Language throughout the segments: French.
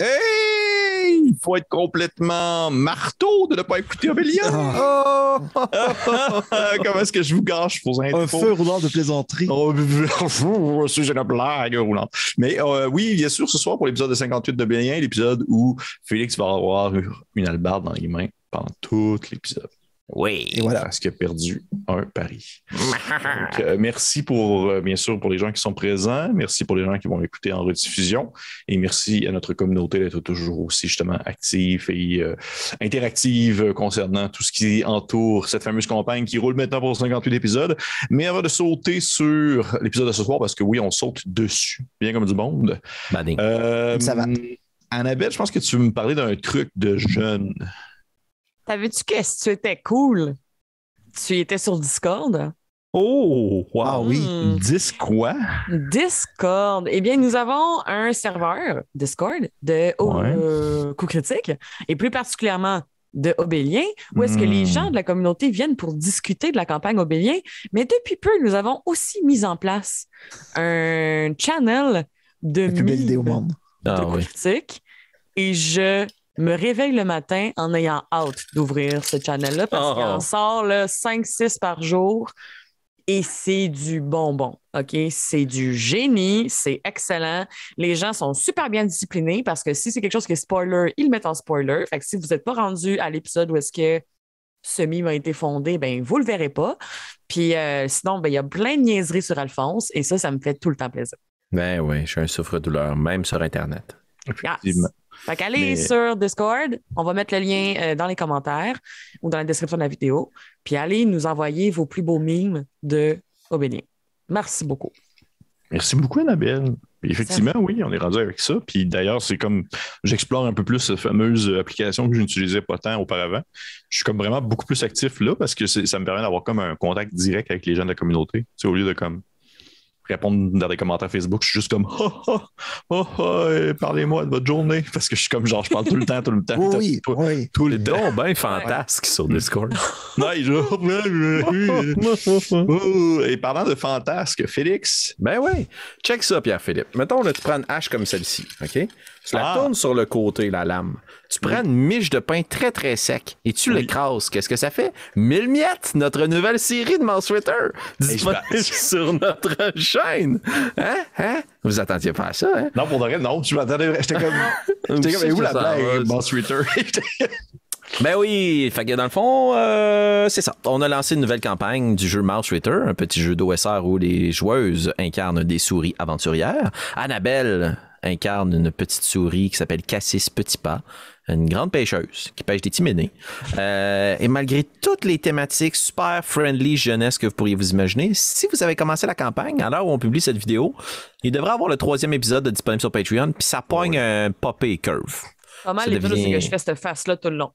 Hey! Il faut être complètement marteau de ne pas écouter Obélien. Oh! Comment est-ce que je vous gâche pour Un feu roulant de plaisanterie. Oh, c'est une blague roulante. Mais euh, oui, bien sûr, ce soir pour l'épisode de 58 de Obélien, l'épisode où Félix va avoir une albarde dans les mains pendant tout l'épisode. Oui. Et voilà, parce qu'il a perdu un pari. Donc, euh, merci pour, euh, bien sûr, pour les gens qui sont présents. Merci pour les gens qui vont écouter en rediffusion. Et merci à notre communauté d'être toujours aussi justement active et euh, interactive concernant tout ce qui entoure cette fameuse campagne qui roule maintenant pour 58 épisodes. Mais avant de sauter sur l'épisode de ce soir, parce que oui, on saute dessus, bien comme du monde. Euh, Ça va. Annabelle, je pense que tu veux me parler d'un truc de jeune. Savais-tu que tu étais cool? Tu étais sur Discord? Oh, wow. Ah oui. Hmm. Dis quoi? Discord. Eh bien, nous avons un serveur Discord de Ouais. euh, Coup Critique et plus particulièrement de Obélien, où est-ce que les Hmm. gens de la communauté viennent pour discuter de la campagne Obélien. Mais depuis peu, nous avons aussi mis en place un channel de La plus belle idée au mimes monde. de Ah Coup oui. Critique et je me réveille le matin en ayant hâte d'ouvrir ce channel-là parce Oh. qu'il en sort là, 5-6 par jour et c'est du bonbon. OK? C'est du génie, c'est excellent. Les gens sont super bien disciplinés parce que si c'est quelque chose qui est spoiler, ils le mettent en spoiler. Fait que si vous n'êtes pas rendu à l'épisode où est-ce que ce mime a été fondé, ben vous le verrez pas. Puis euh, sinon, ben, il y a plein de niaiseries sur Alphonse et ça, ça me fait tout le temps plaisir. Ben oui, je suis un souffre-douleur, même sur Internet. Effectivement. Fait qu'allez Mais- sur Discord, on va mettre le lien euh, dans les commentaires ou dans la description de la vidéo. Puis allez nous envoyer vos plus beaux mimes de Obélien. Merci beaucoup. Merci beaucoup, Annabelle. Effectivement, oui, on est rendu avec ça. Puis d'ailleurs, c'est comme j'explore un peu plus cette fameuse application que je n'utilisais pas tant auparavant. Je suis comme vraiment beaucoup plus actif là parce que ça me permet d'avoir comme un contact direct avec les gens de la communauté. Tu sais, au lieu de comme répondre dans des commentaires Facebook, je suis juste comme oh, oh, oh, oh, parlez-moi de votre journée. Parce que je suis comme genre, je parle tout le temps, tout le temps. Oui, tout, oui. tout le temps. ben fantasque sur Discord. Non, et je- Oh, Et parlant de fantasque, Félix, Ben oui. Check ça, Pierre-Philippe. Mettons, là, tu prends une hache comme celle-ci, OK? Tu la Ah. tournes sur le côté, la lame. Tu prends une miche de pain très, très sec et tu Oui. l'écrases. Qu'est-ce que ça fait? Mille miettes, notre nouvelle série de Mouse Twitter, disponible je- sur notre chaîne. Hein? Hein? Vous attendiez pas à ça, hein? Non, pour de vrai, non, tu m'attendais. J'étais comme. J'étais comme, mais où la blague, Twitter? Ben oui, fait que dans le fond, euh, c'est ça. On a lancé une nouvelle campagne du jeu Mouse Ritter, un petit jeu d'OSR où les joueuses incarnent des souris aventurières. Annabelle incarne une petite souris qui s'appelle Cassis Petit Pas, une grande pêcheuse qui pêche des timénés. Euh, et malgré toutes les thématiques super friendly jeunesse que vous pourriez vous imaginer, si vous avez commencé la campagne, à l'heure où on publie cette vidéo, il devrait avoir le troisième épisode disponible sur Patreon, puis ça pogne un popé curve. Pas mal les devient- que je fais cette face-là tout le long.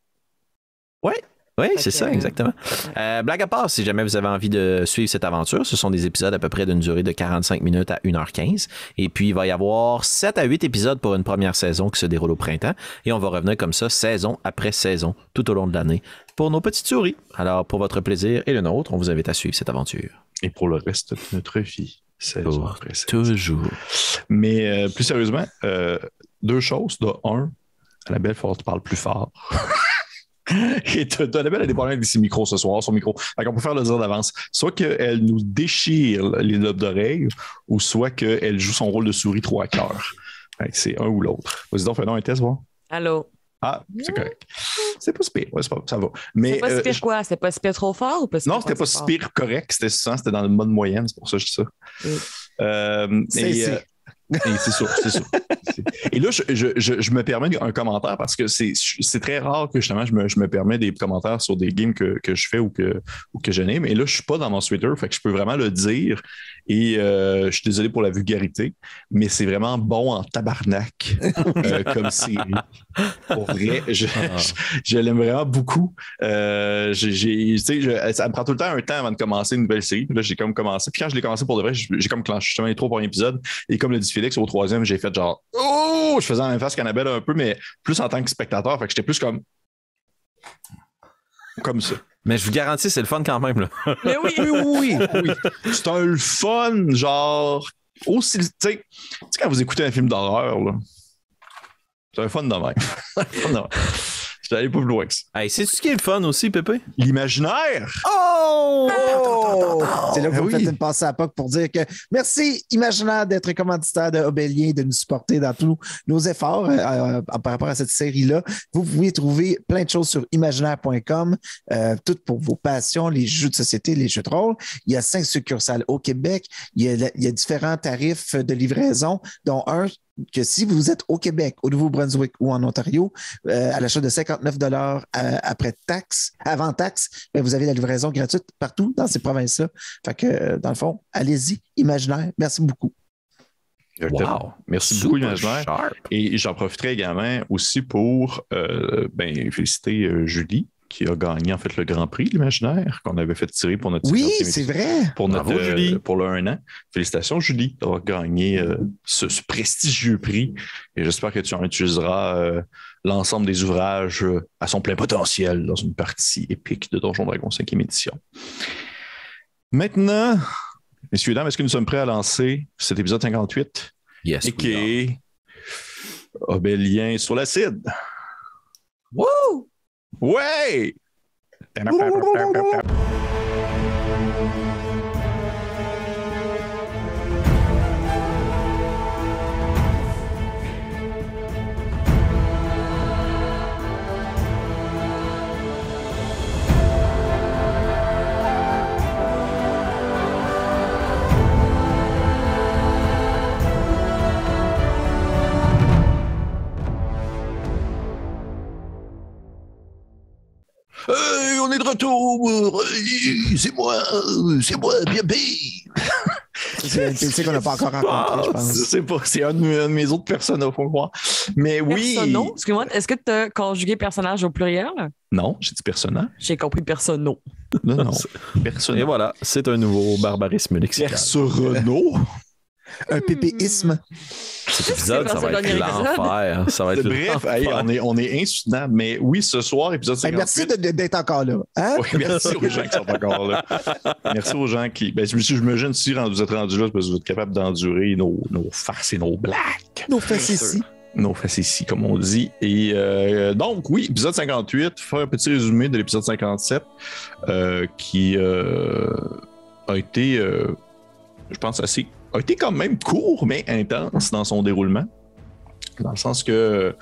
Oui, c'est ça, euh, exactement. Euh, blague à part, si jamais vous avez envie de suivre cette aventure, ce sont des épisodes à peu près d'une durée de 45 minutes à 1h15. Et puis, il va y avoir 7 à 8 épisodes pour une première saison qui se déroule au printemps. Et on va revenir comme ça, saison après saison, tout au long de l'année, pour nos petites souris. Alors, pour votre plaisir et le nôtre, on vous invite à suivre cette aventure. Et pour le reste de notre vie. saison Pour après saison. toujours. Mais euh, plus sérieusement, euh, deux choses. De un, Annabelle, il faudra que tu parles plus fort. Et Annabelle a des problèmes avec ses micros ce soir, son micro. Fait qu'on peut faire le dire d'avance. Soit qu'elle nous déchire les lobes d'oreilles, ou soit qu'elle joue son rôle de souris trois que c'est un ou l'autre. Vas-y donc, fais donc un test, voir. Allô? Ah, c'est correct. C'est pas si pire. Ouais, c'est pas- ça va. Mais, C'est pas euh, si pire je- quoi? C'est pas si pire trop fort ou pas si non, c'était pas si fort? pire correct. C'était ça, c'était dans le mode moyenne. C'est pour ça que je dis ça. Euh, et, euh, c'est sûr, c'est sûr. Et là, je, je- je- je me permets un commentaire parce que c'est très rare que justement je me, je me permets des commentaires sur des games que, que je fais ou que, ou que j'aime. Mais là, je suis pas dans mon Twitter, fait que je peux vraiment le dire. Et euh, je suis désolé pour la vulgarité, mais c'est vraiment bon en tabarnak euh, comme série. Pour vrai, je, Ah. je, je l'aime vraiment beaucoup. Euh, je- ça me prend tout le temps un temps avant de commencer une nouvelle série. Puis là, j'ai comme commencé. Puis quand je l'ai commencé pour de vrai, j'ai comme clenché justement les trois premiers épisodes. Et comme le dit Félix, au troisième, j'ai fait genre Oh! Je faisais la même face qu'Annabelle un peu, mais plus en tant que spectateur. Fait que j'étais plus comme. Comme ça. Mais je vous garantis, c'est le fun quand même. Là. Mais oui! Oui, oui, oui. oui. C'est un le fun, genre. Aussi. Tu sais, tu sais, quand vous écoutez un film d'horreur, là. C'est un fun de même. C'est suis allé pas plus loin que ça. Hey, c'est-tu ce qui est le fun aussi, Pépé? L'imaginaire! Oh! C'est là que Ah vous oui. faites une passe à POC pour dire que merci, Imaginaire, d'être commanditaire de Obélien, de nous supporter dans tous nos efforts euh, euh, par rapport à cette série-là. Vous pouvez trouver plein de choses sur imaginaire.com, euh, tout pour vos passions, les jeux de société, les jeux de rôle. Il y a cinq succursales au Québec. Il y a, il y a différents tarifs de livraison, dont un que si vous êtes au Québec, au Nouveau-Brunswick ou en Ontario, euh, à l'achat de 59 dollars après taxe, avant taxe, ben, vous avez la livraison gratuite partout dans ces provinces-là. Fait que, euh, dans le fond, allez-y, imaginaire. Merci beaucoup. Exactement. Merci Super beaucoup, Imaginaire. sharp. Et j'en profiterai également aussi pour euh, ben, féliciter euh, Julie, qui a gagné en fait le Grand Prix de l'Imaginaire qu'on avait fait tirer pour notre Oui, 50e c'est édition. vrai. Pour notre Bravo, euh, Julie. pour le 1 an. Félicitations, Julie, d'avoir gagné euh, ce, ce prestigieux prix. Et j'espère que tu en utiliseras euh, l'ensemble des ouvrages euh, à son plein potentiel dans une partie épique de Donjon Dragon 5e édition. Maintenant, messieurs et dames, est-ce que nous sommes prêts à lancer cet épisode 58? Yes. et qui est Obélien sur l'acide. Wouh! Ouais! Hey, on est de retour! Hey, C'est moi! C'est moi, bien C'est qu'on n'a pas encore rencontré, je pense. C'est pas, c'est un, de mes- un de mes autres personnages, faut croire. Mais oui. Personno? Excuse-moi, est-ce que tu as conjugué personnage au pluriel? Non, j'ai dit personnage. J'ai compris personno. Non, non. Et Personnage. voilà, c'est un nouveau barbarisme lexical. Perso-Renault? Un pépéisme. Cet épisode, ça va être l'enfer. Ça va être Bref, hey, on, est, on est insoutenable. Mais oui, ce soir, épisode Hey, 58. merci d'être encore là. Hein? Oui, merci aux gens qui sont encore là. Merci aux gens qui. Ben, je me suis- j'imagine si vous êtes rendus là, parce que vous êtes capable d'endurer nos, nos farces et nos blagues. Nos fesses ici. Nos facéties, comme on dit. Et euh, donc, oui, épisode 58, faire un petit résumé de l'épisode 57 euh, qui euh, a été, euh, je pense, assez. A été quand même court, mais intense dans son déroulement. Dans le sens que.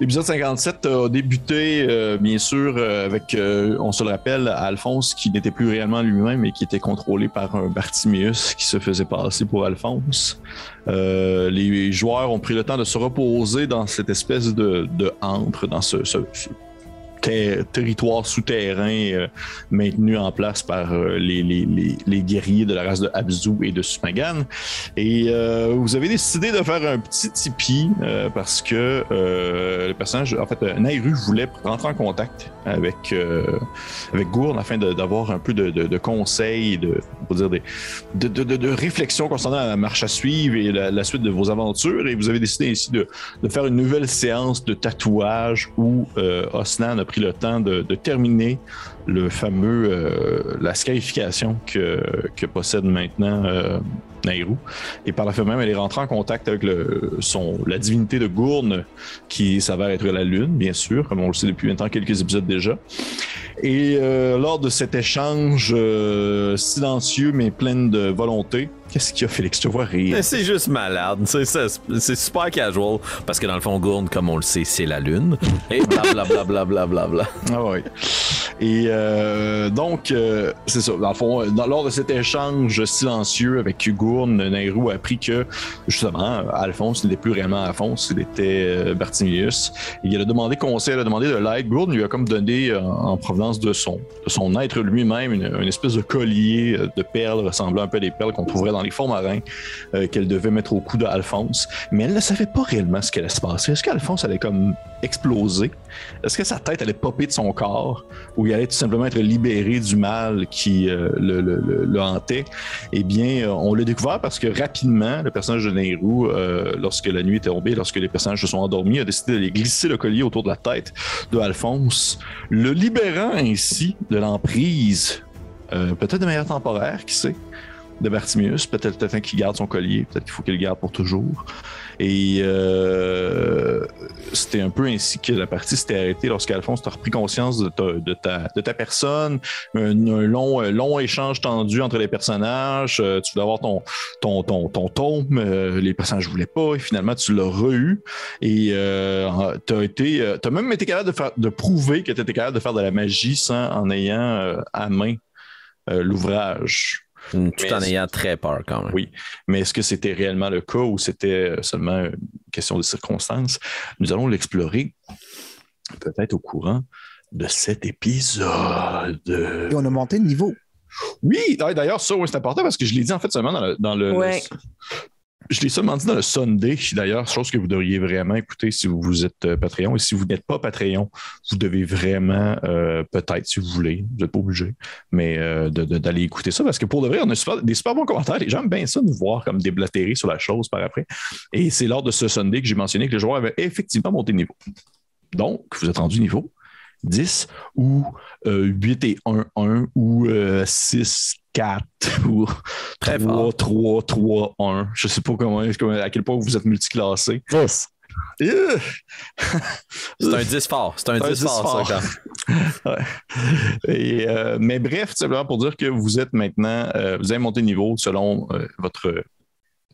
L'épisode 57 a débuté, euh, bien sûr, euh, avec, euh, on se le rappelle, Alphonse qui n'était plus réellement lui-même et qui était contrôlé par un Bartimius qui se faisait passer pour Alphonse. Les joueurs ont pris le temps de se reposer dans cette espèce de, de dans ce ter- territoire souterrain euh, maintenu en place par euh, les, guerriers de la race de Abzu et de Sumagan. Et euh, vous avez décidé de faire un petit tipi parce que le personnage, en fait, Nairu voulait rentrer en contact avec, avec Gourne afin d'avoir un peu de, de- de conseils, de, va dire des, de, de, de, de réflexion concernant la marche à suivre et la, suite de vos aventures. Et vous avez décidé ainsi de, faire une nouvelle séance de tatouage où Osnan a pris le temps de, terminer le fameux, euh, la scarification que, que possède maintenant euh, Nairou. Et par la fait même, elle est rentrée en contact avec le, son, la divinité de Gourne, qui s'avère être la Lune, bien sûr, comme on le sait depuis maintenant quelques épisodes déjà. Et euh, lors de cet échange euh, silencieux mais plein de volonté, qu'est-ce qu'il y a, Félix? Je te vois rire. C'est juste malade. C'est super casual. Parce que dans le fond, Gourne, comme on le sait, c'est la Lune. Et blablabla. Bla, bla, bla, bla. Ah oui. Et euh, donc, euh, c'est ça. Dans le fond, dans- lors de cet échange silencieux avec Gourne, Nairou a appris que, justement, Alphonse n'était plus réellement Alphonse, il était euh, Bartimius. Il a demandé conseil, il a demandé de l'aide. Gourne lui a comme donné, en provenance de son, de son être lui-même, une, une espèce de collier de perles ressemblant un peu à des perles qu'on trouverait dans les fonds marins euh, qu'elle devait mettre au cou d'Alphonse. Mais elle ne savait pas réellement ce qui allait se passer. Est-ce qu'Alphonse allait comme exploser? Est-ce que sa tête allait popper de son corps? Ou il allait tout simplement être libéré du mal qui euh, le, hantait? Eh bien, euh, on l'a découvert parce que rapidement, le personnage de Nehru, lorsque la nuit est tombée, lorsque les personnages se sont endormis, a décidé de les glisser le collier autour de la tête de Alphonse, le libérant ainsi de l'emprise, peut-être de manière temporaire, qui sait, de Bartimius. Peut-être qu'il garde son collier, peut-être qu'il faut qu'il le garde pour toujours. Et euh, c'était un peu ainsi que la partie s'était arrêtée lorsqu'Alphonse t'a repris conscience de ta, de ta, personne, un, un long, échange tendu entre les personnages. euh, tu voulais avoir ton, ton, tome, euh, les personnages ne voulaient pas, et finalement tu l'as re-eu. Et euh, été, euh, t'as même été capable de, faire, de prouver que tu étais capable de faire de la magie sans, en ayant euh, à main euh, l'ouvrage. Tout Mais en ayant très peur quand même. Oui. Mais est-ce que c'était réellement le cas ou c'était euh, seulement une question de circonstances? Nous allons l'explorer peut-être au courant de cet épisode. Et on a monté de niveau. Oui, ah, d'ailleurs, ça, oui, c'est important parce que je l'ai dit en fait seulement dans le. Dans le- Ouais. Le- je l'ai seulement dit dans le Sunday, d'ailleurs, chose que vous devriez vraiment écouter si vous êtes euh, Patreon. Et si vous n'êtes pas Patreon, vous devez vraiment, euh, peut-être, si vous voulez, vous n'êtes pas obligé, mais euh, d'aller écouter ça parce que pour de vrai, on a des super bons commentaires. Les gens aiment bien ça, nous voir comme déblatérer sur la chose par après. Et c'est lors de ce Sunday que j'ai mentionné que les joueurs avaient effectivement monté de niveau. Donc, vous êtes rendu niveau 10 ou euh, 8 et 1, 1 ou euh, 6, 4 ou Très 3, fort. 3, 3, 1. Je sais pas comment, à quel point vous êtes multiclassé. 10. Euh, C'est un 10 fort. C'est un C'est un 10 10 fort, ça, quand Ouais. Et, euh, mais bref, tout simplement pour dire que vous êtes maintenant, euh, vous avez monté de niveau selon euh, votre,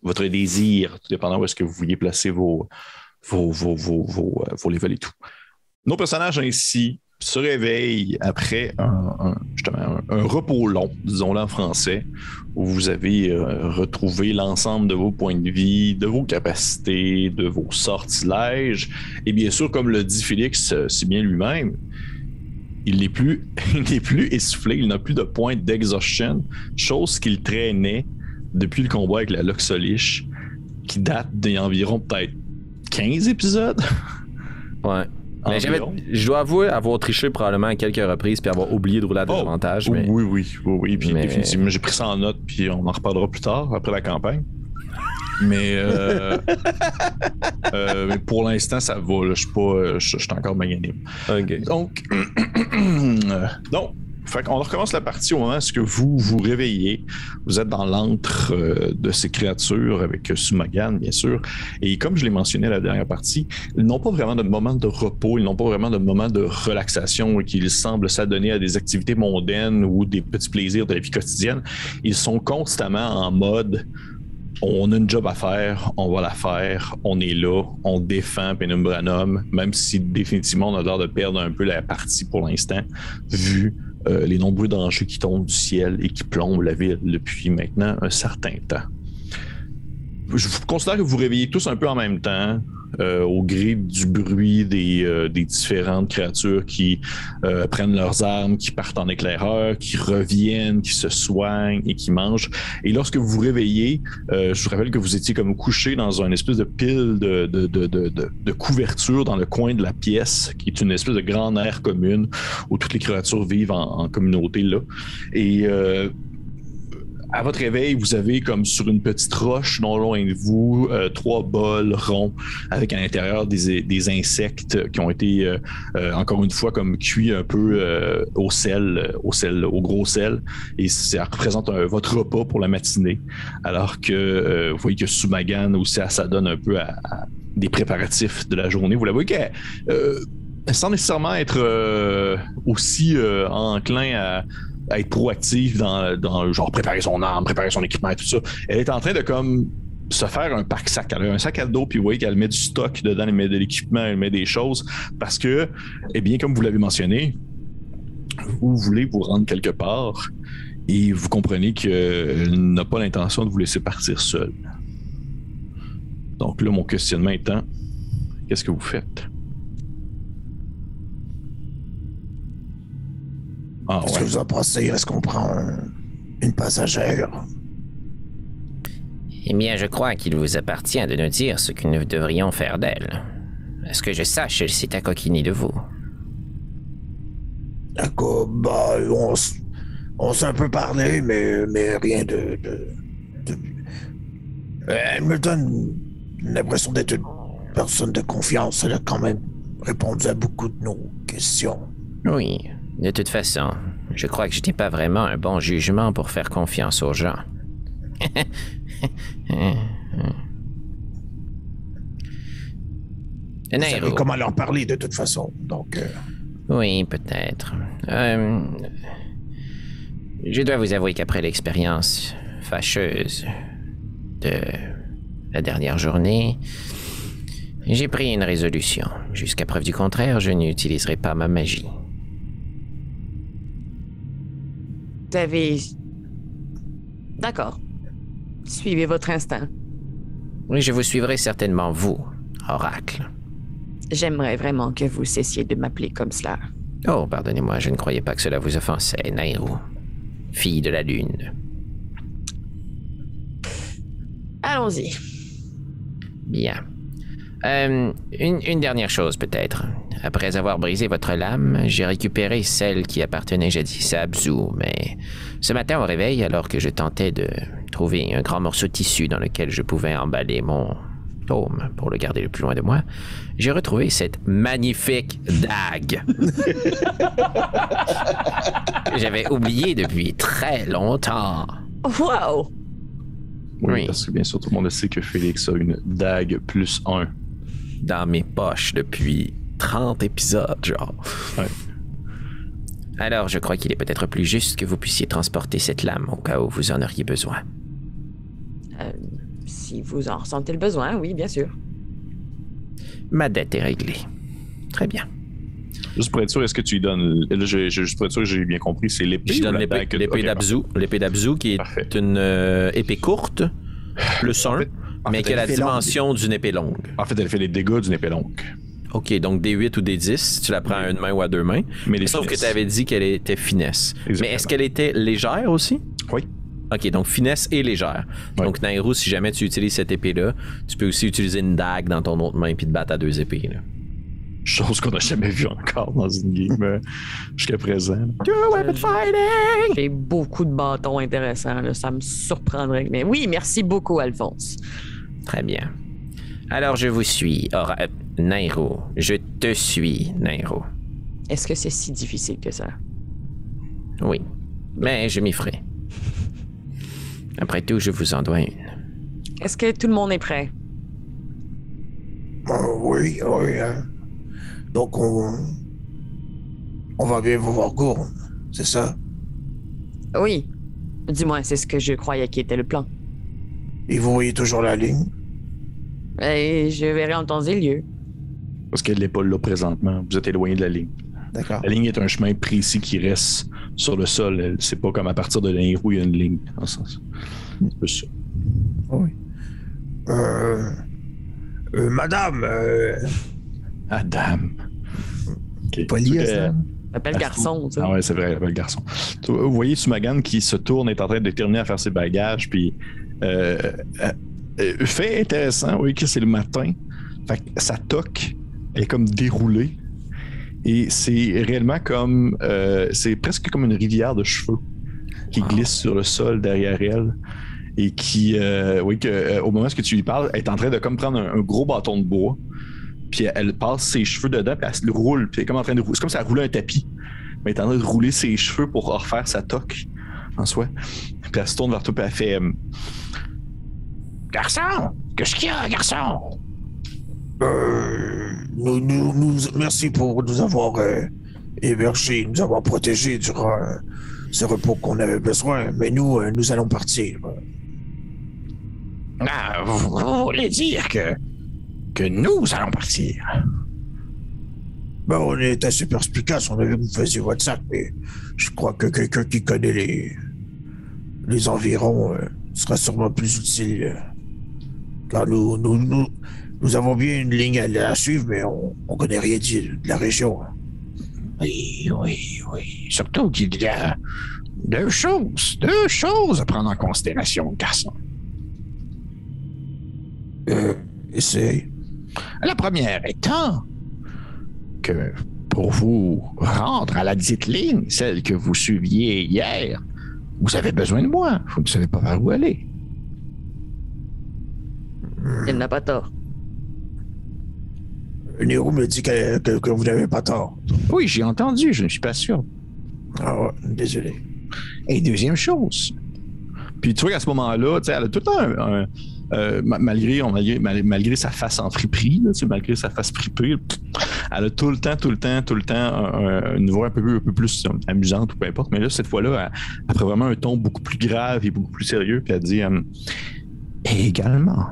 votre désir, tout dépendant où est-ce que vous vouliez placer vos, vos, vos, vos, vos, euh, vos levels et tout. Nos personnages ainsi se réveillent après un, repos long, disons-le en français, où vous avez euh, retrouvé l'ensemble de vos points de vie, de vos capacités, de vos sortilèges. Et bien sûr, comme le dit Félix euh, si bien lui-même, il n'est plus, plus essoufflé, il n'a plus de point d'exhaustion, chose qu'il traînait depuis le combat avec la Loxoliche, qui date d'environ peut-être 15 épisodes. Ouais. Mais je dois avouer avoir triché probablement à quelques reprises puis avoir oublié de rouler à Oh, mais... Oui, oui, oui, oui. Puis Mais- définitivement, j'ai pris ça en note, puis on en reparlera plus tard, après la campagne. Mais, euh, euh, mais pour l'instant, ça va. là. Je suis pas, euh, je je suis encore magnanime. Ok. Donc, donc fait qu'on recommence la partie au moment où vous vous réveillez. Vous êtes dans l'antre euh, de ces créatures avec Sumagan, bien sûr. Et comme je l'ai mentionné à la dernière partie, ils n'ont pas vraiment de moment de repos, ils n'ont pas vraiment de moment de relaxation et qu'ils semblent s'adonner à des activités mondaines ou des petits plaisirs de la vie quotidienne. Ils sont constamment en mode on a une job à faire, on va la faire, on est là, on défend Penumbranum, même si définitivement on a l'air de perdre un peu la partie pour l'instant, vu les nombreux dangers qui tombent du ciel et qui plombent la ville depuis maintenant un certain temps. Je considère que vous réveillez tous un peu en même temps, euh, au gré du bruit des, euh, des différentes créatures qui euh, prennent leurs armes, qui partent en éclaireur, qui reviennent, qui se soignent et qui mangent. Et lorsque vous vous réveillez, euh, je vous rappelle que vous étiez comme couché dans une espèce de pile de, de, de- de couverture dans le coin de la pièce, qui est une espèce de grande aire commune où toutes les créatures vivent en, en communauté là. Et euh, à votre réveil, vous avez comme sur une petite roche non loin de vous euh, trois bols ronds avec à l'intérieur des, insectes qui ont été euh, euh, encore une fois comme cuits un peu au sel, au gros sel, et ça représente votre repas pour la matinée. Alors que vous voyez que Sumagan aussi, ça, donne un peu des préparatifs de la journée. Vous la voyez qu'elle, sans nécessairement être aussi enclin à être proactive dans, dans genre préparer son arme, préparer son équipement et tout ça. Elle est en train de comme se faire un pack sac. Elle a un sac à dos, puis vous voyez qu'elle met du stock dedans, elle met de l'équipement, elle met des choses. Parce que, eh bien, comme vous l'avez mentionné, vous voulez vous rendre quelque part et vous comprenez qu'elle n'a pas l'intention de vous laisser partir seul. Donc là, mon questionnement étant, qu'est-ce que vous faites? Ah Qu'est-ce ouais. que vous en pensez? Est-ce qu'on prend un- une passagère? Eh bien, je crois qu'il vous appartient de nous dire ce que nous devrions faire d'elle. À ce que je sache, elle s'est accoquinée de vous. D'accord, bah, on, s- on s'est un peu parlé, mais, mais rien de, de- de- Elle me donne l'impression d'être une personne de confiance. Elle a quand même répondu à beaucoup de nos questions. Oui, de toute façon, je crois que je n'ai pas vraiment un bon jugement pour faire confiance aux gens. Vous savez Nairo. comment leur parler de toute façon. Donc, euh, Oui, peut-être. Euh, je dois vous avouer qu'après l'expérience fâcheuse de la dernière journée, j'ai pris une résolution. Jusqu'à preuve du contraire, je n'utiliserai pas ma magie. Vous avez. D'accord. Suivez votre instinct. Oui, je vous suivrai certainement, vous, Oracle. J'aimerais vraiment que vous cessiez de m'appeler comme cela. Oh, pardonnez-moi, je ne croyais pas que cela vous offensait, Nairo. Fille de la Lune. Allons-y. Bien. Euh, une, une dernière chose peut-être. Après avoir brisé votre lame, j'ai récupéré celle qui appartenait jadis à Abzu, mais ce matin au réveil, alors que je tentais de trouver un grand morceau de tissu dans lequel je pouvais emballer mon tome pour le garder le plus loin de moi, j'ai retrouvé cette magnifique dague. que J'avais oublié depuis très longtemps. Wow! Oui, Oui. parce que bien sûr, tout le monde sait que Félix a une dague plus un. Dans mes poches depuis 30 épisodes, genre. Alors, je crois qu'il est peut-être plus juste que vous puissiez transporter cette lame au cas où vous en auriez besoin. Euh, si vous en ressentez le besoin, oui, bien sûr. Ma dette est réglée. Très bien. Juste pour être sûr, est-ce que tu lui donnes. Là, je- je- juste pour être sûr que j'ai bien compris, c'est l'épée. Je donne l'épée l'épée ok, d'Abzu. L'épée d'Abzu qui est Parfait. une euh, épée courte, plus un, fait- en mais fait, qui a la dimension d'une épée longue. En fait, elle fait les dégâts d'une épée longue. OK, donc des 8 ou des 10, tu la prends à une main ou à deux mains. Mais les Sauf que tu avais dit qu'elle était finesse. Exactement. Mais est-ce qu'elle était légère aussi? Oui. OK, donc finesse et légère. Donc, Nairo, si jamais tu utilises cette épée-là, tu peux aussi utiliser une dague dans ton autre main puis te battre à deux épées. là. Chose qu'on n'a jamais vue encore dans une game euh, jusqu'à présent. J'ai beaucoup de bâtons intéressants, là, ça me surprendrait. Mais oui, merci beaucoup, Alphonse. Très bien. Alors, je vous suis. Ora- euh, Nairo. Je te suis, Nairo. Est-ce que c'est si difficile que ça? Oui. Mais je m'y ferai. Après tout, je vous en dois une. Est-ce que tout le monde est prêt? euh, oui, oui. hein. Donc, on, on va bien vous voir Gourne, c'est ça? Oui. Du moins, c'est ce que je croyais qui était le plan. Et vous voyez toujours la ligne? Et je verrai en temps et lieu. Parce qu'elle n'est pas là présentement. Vous êtes éloigné de la ligne. D'accord. La ligne est un chemin précis qui reste sur le sol. C'est pas comme à partir de la roue, il y a une ligne. Ce sens. C'est plus ça. Oui. Euh, euh, madame, euh, Adam. Ok. Poli, ça? Appelle Ah, garçon, ça. Ah ouais, c'est vrai, le garçon. Vous voyez Sumagan qui se tourne, est en train de terminer à faire ses bagages, puis euh, fait intéressant, oui, que c'est le matin. Fait que sa toque est comme déroulée. Et c'est réellement comme. euh, c'est presque comme une rivière de cheveux qui glisse sur le sol derrière elle. Et qui, euh, oui, que, euh, au moment où tu lui parles, elle est en train de comme prendre un, un gros bâton de bois. Puis elle, elle passe ses cheveux dedans, puis elle se le roule. Puis elle est comme en train de rouler. C'est comme si elle roulait un tapis. Mais elle est en train de rouler ses cheveux pour refaire sa toque en soi. Puis elle se tourne vers toi, puis elle fait euh, Garçon! Qu'est-ce qu'il y a, garçon? Euh, nous, nous, nous- merci pour nous avoir euh, hébergés, nous avoir protégés durant euh, ce repos qu'on avait besoin. Mais nous, euh, nous allons partir. Ah, vous, vous voulez dire que. que nous allons partir? Ben, on était assez perspicace, on a vu que vous faisiez votre sac, mais je crois que quelqu'un qui connaît les, les environs sera sûrement plus utile. Car nous, nous, avons bien une ligne à, suivre, mais on ne connaît rien de, la région. hein. Oui, oui, oui. Surtout qu'il y a deux choses, deux choses à prendre en considération, garçon. Euh, c'est. La première étant que pour vous rendre à la dite ligne, celle que vous suiviez hier, vous avez besoin de moi. Vous ne savez pas vers où aller. Il n'a pas tort. Nero me dit que, que- que vous n'avez pas tort. Oui, j'ai entendu, je ne suis pas sûr. Ah ouais, désolé. Et deuxième chose, Puis tu vois qu'à ce moment-là, tu sais, elle a tout le temps un, un- euh, ma- malgré, malgré, mal- malgré sa face en friperie, là, malgré sa face fripée, elle a tout le temps, tout le temps, tout le temps un- un- une voix un peu, un peu plus euh, amusante ou peu importe. Mais là, cette fois-là, elle, elle prend vraiment un ton beaucoup plus grave et beaucoup plus sérieux. Puis elle dit euh, Et également,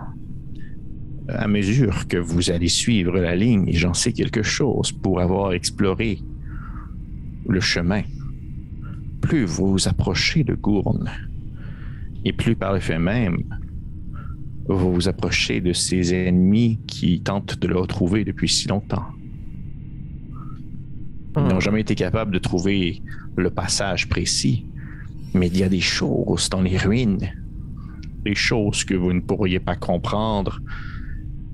à mesure que vous allez suivre la ligne, et j'en sais quelque chose pour avoir exploré le chemin, plus vous vous approchez de Gourne, et plus par le fait même, vous vous approchez de ces ennemis qui tentent de le retrouver depuis si longtemps. Ils n'ont jamais été capables de trouver le passage précis, mais il y a des choses dans les ruines, des choses que vous ne pourriez pas comprendre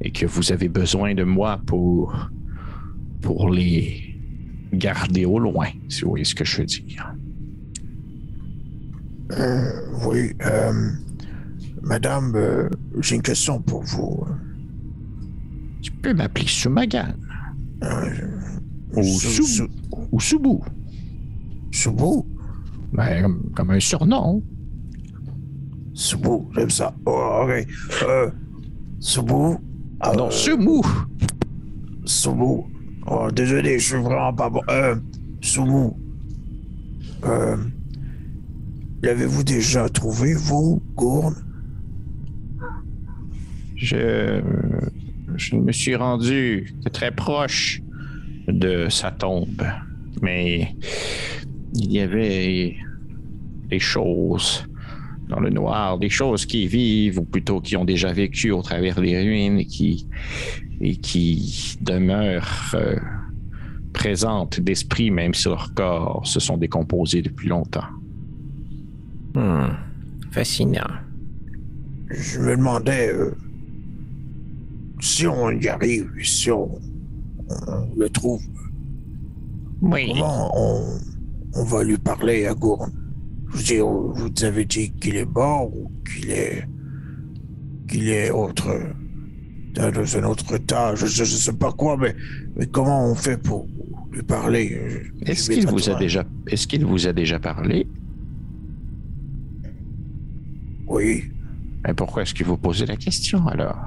et que vous avez besoin de moi pour, pour les garder au loin, si vous voyez ce que je veux dire. Euh, oui, euh, madame, euh, j'ai une question pour vous. Tu peux m'appeler Sumagan ou, Sou- Sou- ou Subu, Soubou? Ben, comme, comme un surnom. Soubou, j'aime ça. Oh, ok. Soubou? Ah non, Euh, Sumu. Soubou. Oh, désolé, je suis vraiment pas bon. Euh, Soubou. Euh, l'avez-vous déjà trouvé, vous, Gourne? Je, je me suis rendu très proche de sa tombe, mais il y avait des choses dans le noir, des choses qui vivent, ou plutôt qui ont déjà vécu au travers des ruines et qui, et qui demeurent euh, présentes d'esprit, même si leurs corps se sont décomposés depuis longtemps. Hmm. Fascinant. Je me demandais euh, si on y arrive, si on, on le trouve, Oui. comment on, on va lui parler à Gourne? Je vous avez dit qu'il est mort ou qu'il est qu'il est autre dans un autre état, je, je, je sais pas quoi, mais, mais comment on fait pour lui parler? Je- Est-ce je qu'il vous a déjà, qu'il vous a déjà parlé? Oui. Mais pourquoi est-ce que vous posez la question alors?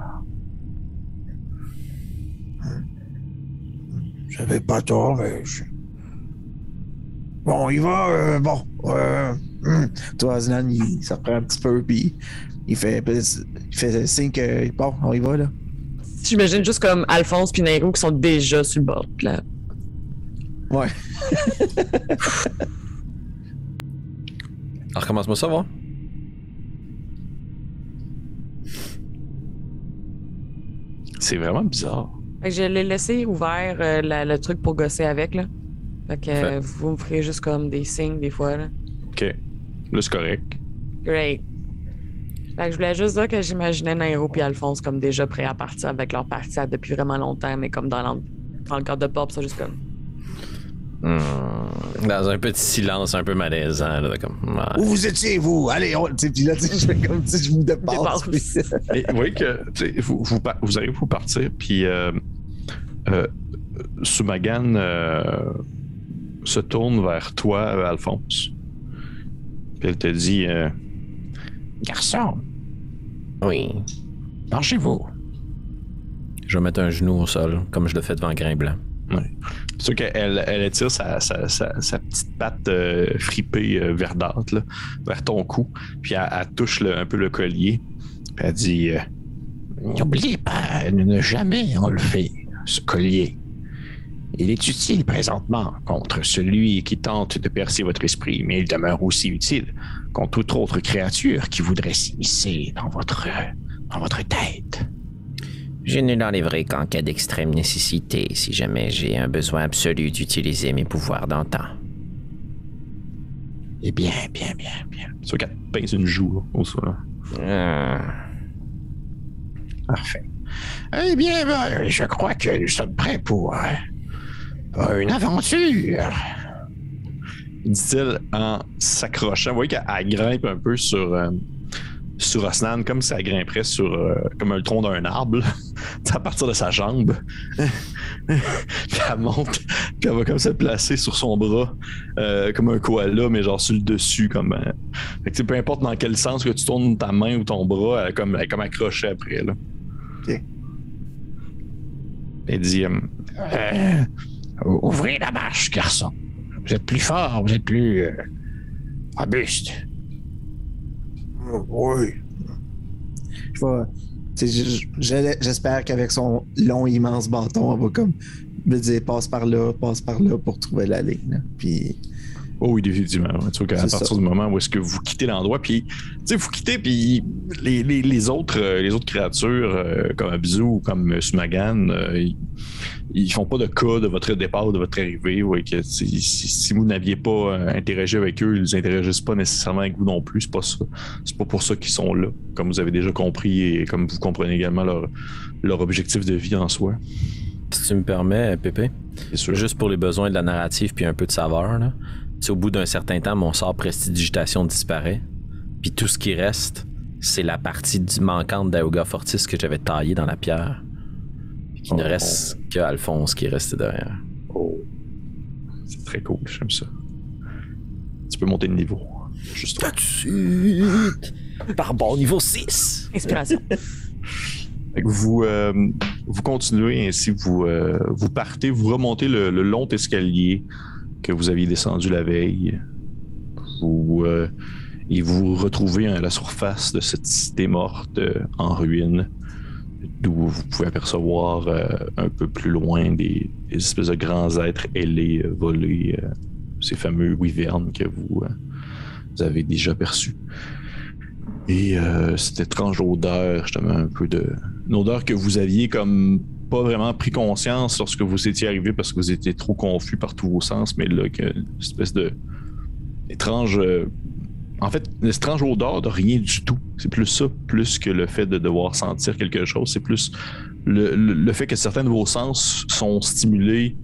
J'avais pas tort, mais je... Bon, il va, euh, bon, euh, hmm. Toi, Aslan, il se reprend un petit peu, puis il fait, il fait signe que bon, on y va, là. J'imagine juste comme Alphonse puis Nairo qui sont déjà sur le bord. Là. Ouais. Alors, recommence-moi ça, voir. C'est vraiment bizarre. Fait que je l'ai laissé ouvert euh, la- le truc pour gosser avec. Là. Fait que Fait. vous me ferez juste comme des signes des fois. Là. OK. Là, c'est correct. Great. Fait que je voulais juste dire que j'imaginais Nairo et Alphonse comme déjà prêts à partir avec leur partie depuis vraiment longtemps, mais comme dans, dans le cadre de pop, ça juste comme. Hmm. Dans un petit silence un peu malaisant, là, comme. ouais. Où vous étiez, vous? Allez, on... tu sais, puis là, tu sais, je fais comme si je vous dépasse. Dépasse. puis- Et vous voyez que tu sais, vous, vous, vous arrivez pour partir, puis euh, euh, Sumagan euh, se tourne vers toi, euh, Alphonse. Puis elle te dit euh, Garçon, Oui. mangez-vous. Je vais mettre un genou au sol, comme je le fais devant Grain Blanc. C'est sûr qu'elle elle étire sa, sa- sa- sa petite patte euh, fripée euh, verdâtre là, vers ton cou, puis elle, elle touche le- un peu le collier, puis elle dit euh, N'oubliez pas de ne jamais enlever ce collier. Il est utile présentement contre celui qui tente de percer votre esprit, mais il demeure aussi utile contre toute autre créature qui voudrait s'immiscer dans votre, dans votre tête. Je ne l'enlèverai qu'en cas d'extrême nécessité, si jamais j'ai un besoin absolu d'utiliser mes pouvoirs d'antan. Eh bien, bien, bien, bien. C'est sûr qu'elle pince une joue, là, au sol. Hmm. Parfait. Eh bien, ben, je crois que nous sommes prêts pour, euh, pour une aventure. Dit-il en s'accrochant. Vous voyez qu'elle elle grimpe un peu sur, euh, sur Osnan, comme si elle grimperait sur euh, comme le tronc d'un arbre. à partir de sa jambe. puis elle monte, puis elle va comme se placer sur son bras, euh, comme un koala, mais genre sur le dessus. Comme. Fait que, peu importe dans quel sens que tu tournes ta main ou ton bras, elle est comme, elle comme accrochée après. Là. Elle dit ouvrez la marche, garçon. Vous êtes plus fort, vous êtes plus euh, robuste. Oui. Je vais. J'espère qu'avec son long, immense bâton, elle va comme me dire passe par là, passe par là pour trouver la ligne. Puis. Oh oui, définitivement. Vois qu'à C'est partir ça. du moment où est-ce que vous quittez l'endroit, puis tu sais, vous quittez, puis les, les- les autres, euh, les autres créatures euh, comme Abzu ou comme Sumagan, euh, ils, ils font pas de cas de votre départ, de votre arrivée. Ouais, que si, vous n'aviez pas interagi avec eux, ils interagissent pas nécessairement avec vous non plus. C'est pas ça. C'est pas pour ça qu'ils sont là, comme vous avez déjà compris et comme vous comprenez également leur, leur objectif de vie en soi. Si tu me permets, Pépé, sûr. juste pour les besoins de la narrative puis un peu de saveur, là. Au bout d'un certain temps, mon sort prestidigitation disparaît. Puis tout ce qui reste, c'est la partie du manquante d'Aoga Fortis que j'avais taillée dans la pierre. Puis qu'il ne Oh. reste que Alphonse qui est resté derrière. Oh. C'est très cool, j'aime ça. Tu peux monter de niveau. Juste Tout de suite! Par bon niveau 6! Inspiration. Fait que vous, euh, vous continuez ainsi, vous, euh, vous partez, vous remontez le, le long escalier que vous aviez descendu la veille. Vous, euh, et vous retrouvez à la surface de cette cité morte euh, en ruine, d'où vous pouvez apercevoir euh, un peu plus loin des, espèces de grands êtres ailés euh, volés, ces fameux wyvernes que vous, vous avez déjà perçus. Et cette étrange odeur, justement, un peu de, une odeur que vous aviez comme pas vraiment pris conscience lorsque vous étiez arrivé parce que vous étiez trop confus par tous vos sens, mais là, une espèce de étrange. euh, en fait, une étrange odeur de rien du tout. C'est plus ça, plus que le fait de devoir sentir quelque chose. C'est plus le, le- fait que certains de vos sens sont stimulés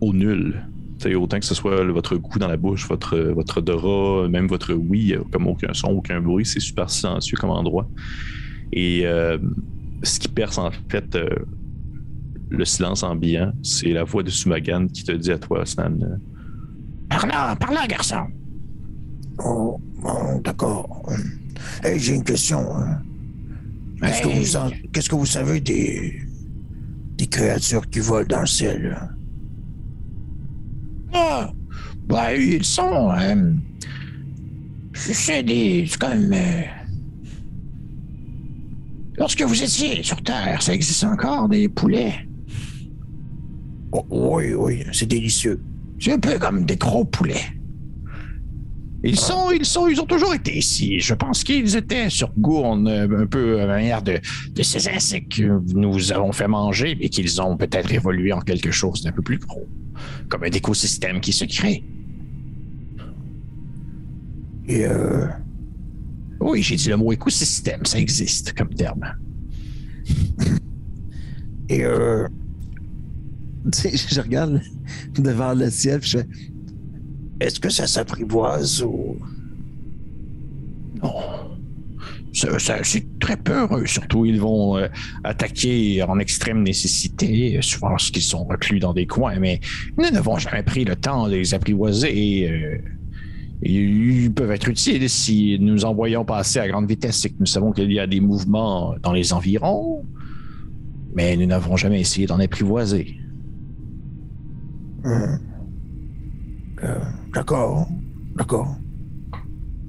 au nul. Tu sais, autant que ce soit votre goût dans la bouche, votre, votre odorat, même votre oui, comme aucun son, aucun bruit, c'est super silencieux comme endroit. Et euh, ce qui perce en fait euh, le silence ambiant, c'est la voix de Sumagan qui te dit à toi, Snan, euh, Par là, par là, garçon. Oh, d'accord. Hey, j'ai une question. hein. Qu'est-ce que Hey. vous en- qu'est-ce que vous savez des des créatures qui volent dans le ciel? Ah, bah ils sont. euh, c'est des, c'est quand même. euh, Lorsque vous étiez sur Terre, ça existe encore des poulets? Oh, oui, oui, c'est délicieux. C'est un peu comme des gros poulets. Ils sont, ils sont, ils ont toujours été ici. Je pense qu'ils étaient sur Gourne, euh, un peu à la manière de, de ces insectes que nous avons fait manger, mais qu'ils ont peut-être évolué en quelque chose d'un peu plus gros, comme un écosystème qui se crée. Et euh... oui, j'ai dit le mot écosystème, ça existe comme terme. Et euh, Tu sais, je regarde devant le ciel, je fais est-ce que ça s'apprivoise ou? Non c'est très peureux. Surtout, ils vont euh, attaquer en extrême nécessité, souvent lorsqu'ils sont reclus dans des coins, mais nous n'avons jamais pris le temps de les apprivoiser. Et, euh, ils peuvent être utiles si nous envoyons passer à grande vitesse et que nous savons qu'il y a des mouvements dans les environs, mais nous n'avons jamais essayé d'en apprivoiser. Hum. Euh, d'accord, d'accord.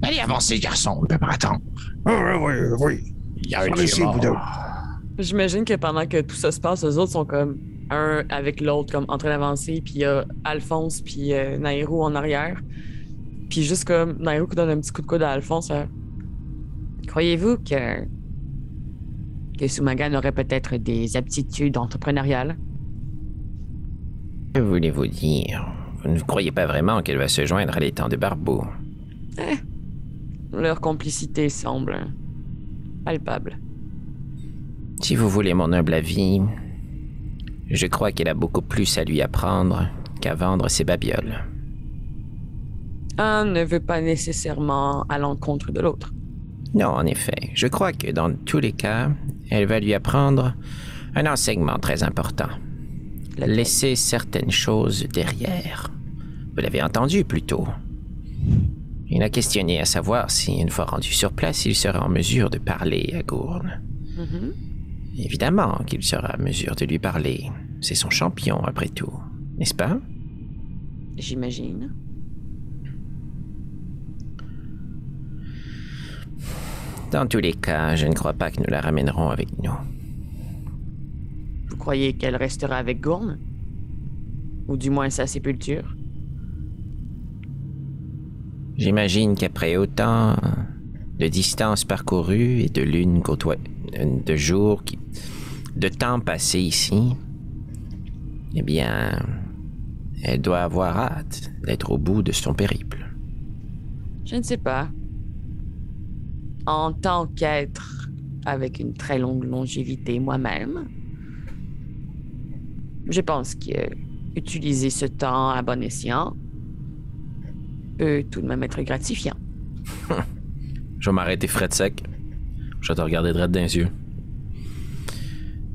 Allez, avancez, garçon, on ne peut pas attendre. Oui, oui, oui. Il y a un. J'imagine que pendant que tout ça se passe, eux autres sont comme un avec l'autre, comme en train d'avancer, puis il y a Alphonse puis euh, Nairo en arrière. Puis juste comme Nairo qui donne un petit coup de coude à Alphonse. euh, Croyez-vous que que Sumagan aurait peut-être des aptitudes entrepreneuriales? Que voulez-vous dire? Vous ne croyez pas vraiment qu'elle va se joindre à l'étang de Barbeau? Leur complicité semble palpable. Si vous voulez mon humble avis, je crois qu'elle a beaucoup plus à lui apprendre qu'à vendre ses babioles. Un ne veut pas nécessairement à l'encontre de l'autre. Non, en effet, je crois que dans tous les cas, Elle va lui apprendre un enseignement très important. Laisser certaines choses derrière. Vous l'avez entendu plus tôt. Il a questionné à savoir si, une fois rendu sur place, il sera en mesure de parler à Gourne. Mhm. Évidemment qu'il sera en mesure de lui parler. C'est son champion, après tout. N'est-ce pas? J'imagine. Dans tous les cas, je ne crois pas que nous la ramènerons avec nous. Vous croyez qu'elle restera avec Gourne? Ou du moins sa sépulture? J'imagine qu'après autant de distance parcourue et de lune côtoie... de jours qui... de temps passé ici, eh bien, elle doit avoir hâte d'être au bout de son périple. Je ne sais pas. En tant qu'être avec une très longue longévité moi-même, je pense que utiliser ce temps à bon escient peut tout de même être gratifiant. Je vais m'arrêter frais de sec. Je vais te regarder droit dans les yeux.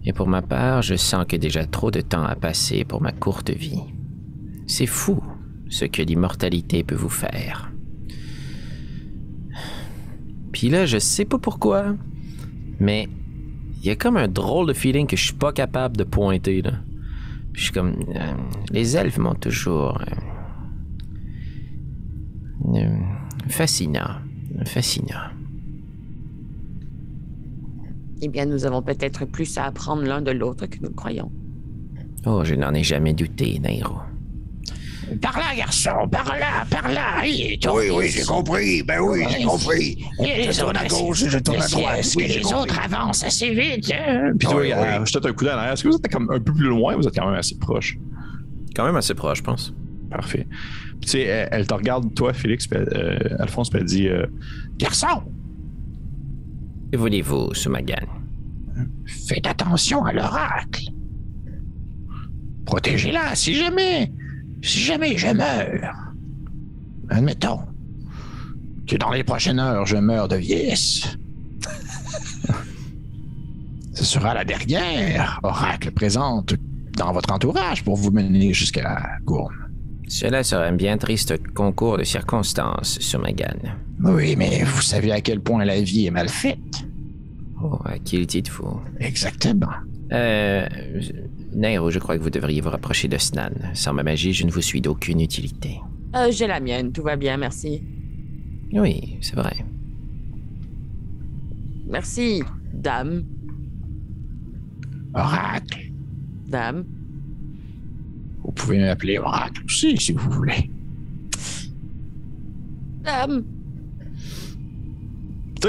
Et pour ma part, je sens que déjà trop de temps a passé pour ma courte vie. C'est fou ce que l'immortalité peut vous faire. Puis là, je sais pas pourquoi, mais il y a comme un drôle de feeling que je suis pas capable de pointer là. Je suis comme euh, les elfes m'ont toujours euh, euh, fascinant, fascinant. Eh bien, nous avons peut-être plus à apprendre l'un de l'autre que nous le croyons. Oh, je n'en ai jamais douté, Nairo. Par là, garçon, par là, par là. Oui, Oui, oui, j'ai compris. Ben oui, j'ai compris. Et Je tourne à gauche et je tourne à droite. Est-ce Oui, les compris. autres avancent assez vite? hein? Puis toi, Oui, euh, oui. je jette un coup d'œil en arrière. Est-ce que vous êtes comme un peu plus loin ou vous êtes quand même assez proche? Quand même assez proche, je pense. Parfait. Puis, tu sais, elle, elle te regarde, toi, Félix, puis euh, Alphonse, puis elle dit euh, Garçon, Que voulez-vous, Sumagan? faites attention à l'oracle. Protégez-la si jamais, si jamais je meurs. Admettons que dans les prochaines heures, je meurs de vieillesse. Ce sera la dernière oracle présente dans votre entourage pour vous mener jusqu'à Gourne. Cela serait un bien triste concours de circonstances, Sumagan. Oui, mais vous savez à quel point la vie est mal faite. Oh, à qui le dites-vous? Exactement. Euh. Nairo, je crois que vous devriez vous rapprocher de Snan. Sans ma magie, je ne vous suis d'aucune utilité. Euh, J'ai la mienne, tout va bien, merci. Oui, c'est vrai. Merci, dame. Oracle. Dame. Vous pouvez m'appeler Oracle aussi, si vous voulez. Dame.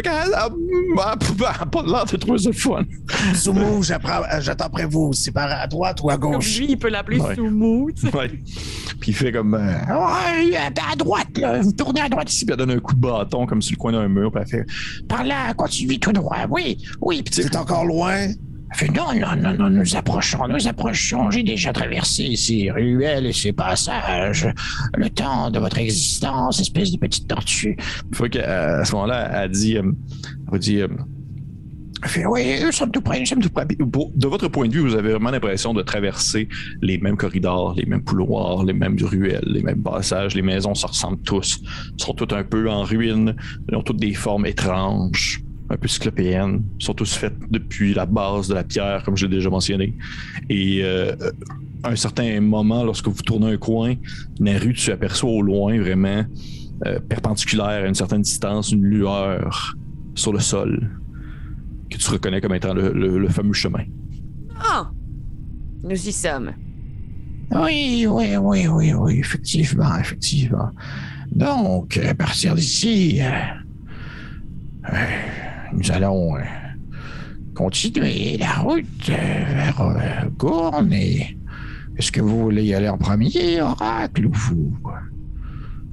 T'as ah, ah, ah, pas l'air de trouver ça le fun. Soumou, j'apprends- euh, j'attends après vous. C'est par à droite ou à Comme gauche? lui, il peut l'appeler Ouais. Sais. Ouais. Puis il fait comme. euh, Ouais, à droite, là. Vous tournez à droite ici. puis elle donne un coup de bâton comme sur le coin d'un mur, puis elle fait Par là, continuez tout droit. Oui, oui. Puis tu sais, C'est encore loin? Fait, non, non, non, non, nous approchons, nous approchons. J'ai déjà traversé ces ruelles et ces passages. Le temps de votre existence, espèce de petite tortue. Fait qu'à à ce moment-là, elle dit, euh, elle dit euh, oui, nous sommes tout près, nous sommes tout près. De votre point de vue, vous avez vraiment l'impression de traverser les mêmes corridors, les mêmes couloirs, les mêmes ruelles, les mêmes passages. Les maisons se ressemblent tous. Sont toutes un peu en ruine. Ils ont toutes des formes étranges, un peu cyclopéennes. Sont tous faits depuis la base de la pierre, comme je l'ai déjà mentionné. Et euh, à un certain moment, lorsque vous tournez un coin, Naru, tu aperçois au loin vraiment euh, perpendiculaire à une certaine distance, une lueur sur le sol que tu reconnais comme étant le, le- le fameux chemin. Ah! Nous y sommes. Oui, oui, oui, oui, oui, effectivement, effectivement. Donc, à partir d'ici, euh, euh, nous allons euh, continuer la route euh, vers euh, Gourne et est-ce que vous voulez y aller en premier, Oracle, ou vous?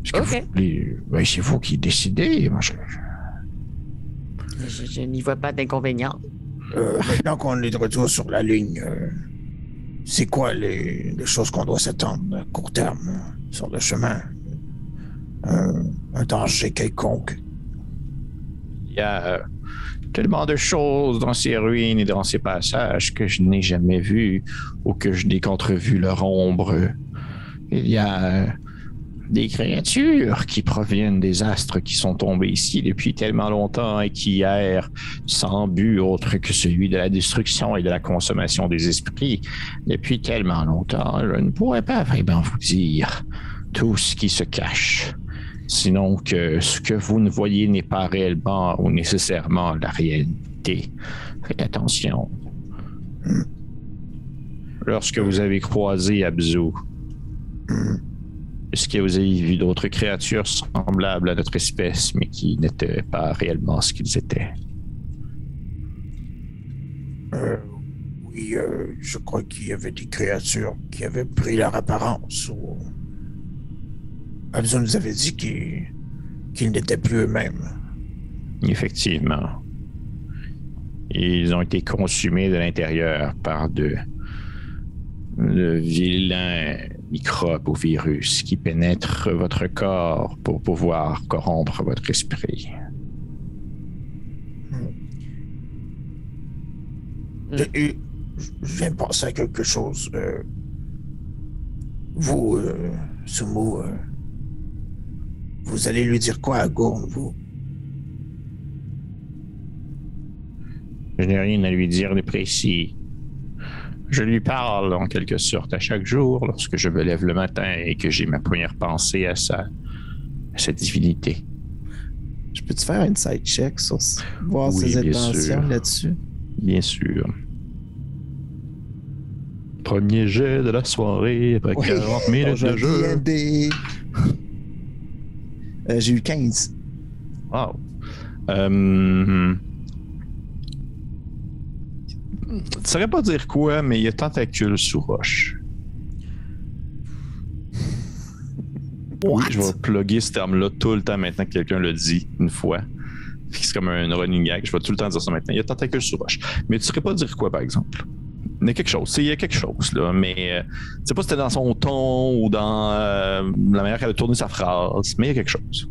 Est-ce que Ok. vous voulez... Ben, c'est vous qui décidez. Moi, je- Je, je n'y vois pas d'inconvénient. Euh, maintenant qu'on est de retour sur la ligne, euh, c'est quoi les, les choses qu'on doit s'attendre à court terme sur le chemin? Euh, un danger quelconque? Il y a, euh, tellement de choses dans ces ruines et dans ces passages que je n'ai jamais vues ou que je n'ai qu'entrevu leur ombre. Il y a des créatures qui proviennent des astres qui sont tombés ici depuis tellement longtemps et qui errent sans but autre que celui de la destruction et de la consommation des esprits depuis tellement longtemps. Je ne pourrais pas vraiment vous dire tout ce qui se cache. Sinon que ce que vous ne voyez n'est pas réellement ou nécessairement la réalité. Faites attention. Lorsque vous avez croisé Abzu, est-ce que vous avez vu d'autres créatures semblables à notre espèce, mais qui n'étaient pas réellement ce qu'ils étaient? Euh, oui, euh, je crois qu'il y avait des créatures qui avaient pris leur apparence. Abzu nous avait dit qu'ils qu'ils n'étaient plus eux-mêmes. Effectivement. Ils ont été consumés de l'intérieur par de, de vilains microbes ou virus qui pénètrent votre corps pour pouvoir corrompre votre esprit. Et je viens de penser à quelque chose. euh, vous, euh, Sumo, euh, vous allez lui dire quoi à Gourne, vous? Je n'ai rien à lui dire de précis. Je lui parle en quelque sorte à chaque jour lorsque je me lève le matin et que j'ai ma première pensée à sa, à sa divinité. Je peux-tu faire une side check sur voir Oui, ses bien intentions sûr. là-dessus? Bien sûr. Premier jet de la soirée après Oui. 40 minutes de jeu. Euh, J'ai eu 15. Wow. Euh, Tu saurais pas dire quoi, mais il y a tentacule sous roche. Oui, je vais plugger ce terme-là tout le temps maintenant que quelqu'un le dit une fois. C'est comme un running gag. Je vais tout le temps dire ça maintenant. Il y a tentacule sous roche. Mais tu saurais pas dire quoi, par exemple? Il y a quelque chose. Il y a quelque chose, là. Mais euh, tu sais pas si c'était dans son ton ou dans euh, la manière qu'elle a tourné sa phrase. Mais il y a quelque chose.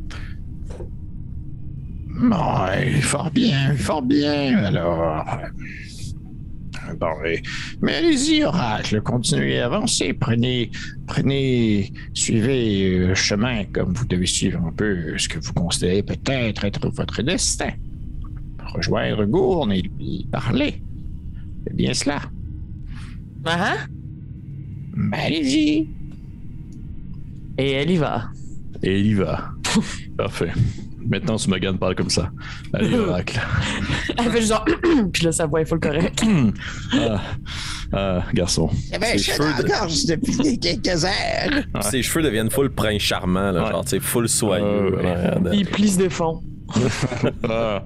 Ouais, fort bien, fort bien, alors. Bon. Mais allez-y, Oracle, continuez à avancer. Prenez, prenez, suivez le chemin comme vous devez suivre un peu ce que vous considérez peut-être être votre destin. Rejoindre Gourne et lui parler. C'est bien cela. Ah, ah. Ben, allez-y. Et elle y va. Et il y va. Parfait. Maintenant, Smogan parle comme ça. Allez, Oracle. Elle fait genre. Puis là, sa voix est full correcte. Ah, ah, garçon. Ses cheveux de- gorge depuis quelques heures. Ouais. Ses cheveux deviennent full prince charmant, là, Ouais. genre, tu sais, full soyeux. Ouais, ouais. en arrière de- Il plisse de fond. Ah.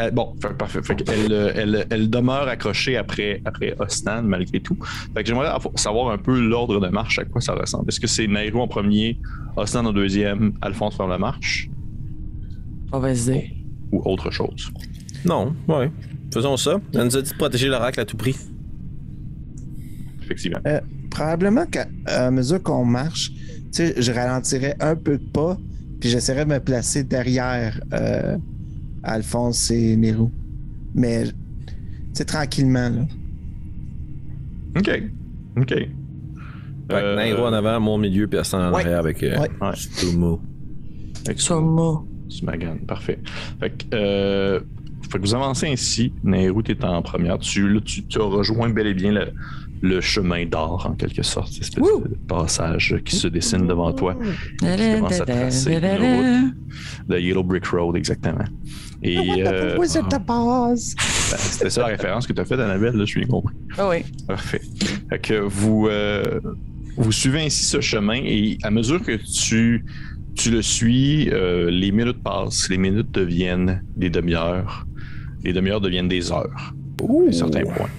Euh, bon, fait- parfait. Fait elle, euh, elle, elle demeure accrochée après, après Osnan, malgré tout. Fait que j'aimerais avo- savoir un peu l'ordre de marche, à quoi ça ressemble. Est-ce que c'est Nairo en premier, Osnan en deuxième, Alphonse faire la marche, On va se dire. ou autre chose? Non, ouais. Faisons ça. Elle nous a dit de protéger l'oracle à tout prix. Effectivement. Probablement qu'à mesure qu'on marche, tu sais, je ralentirais un peu de pas, puis j'essaierais de me placer derrière euh, Alphonse et Nero. Mais, tu sais, tranquillement, là. Ok. Ok. Fait que Euh, Nairo en avant, mon milieu, puis Aston en Ouais. arrière avec euh, Ouais. Ouais. Stumo. Avec Sûrement. Smagan, parfait. Fait que, euh, fait que vous avancez ainsi. Nairou, tu es en première. Tu, là, tu, tu as rejoint bel et bien le, le chemin d'or, en quelque sorte, cette espèce de passage qui se dessine devant toi. qui commence à tracer une route. The Yellow Brick Road, exactement. Et euh, ben, c'était ça la référence que tu as faite, Annabelle, là, je suis bien compris. Ah oui. Parfait. Fait que vous, euh, vous suivez ainsi ce chemin et à mesure que tu, tu le suis, euh, les minutes passent, les minutes deviennent des demi-heures, les demi-heures deviennent des heures à certains points.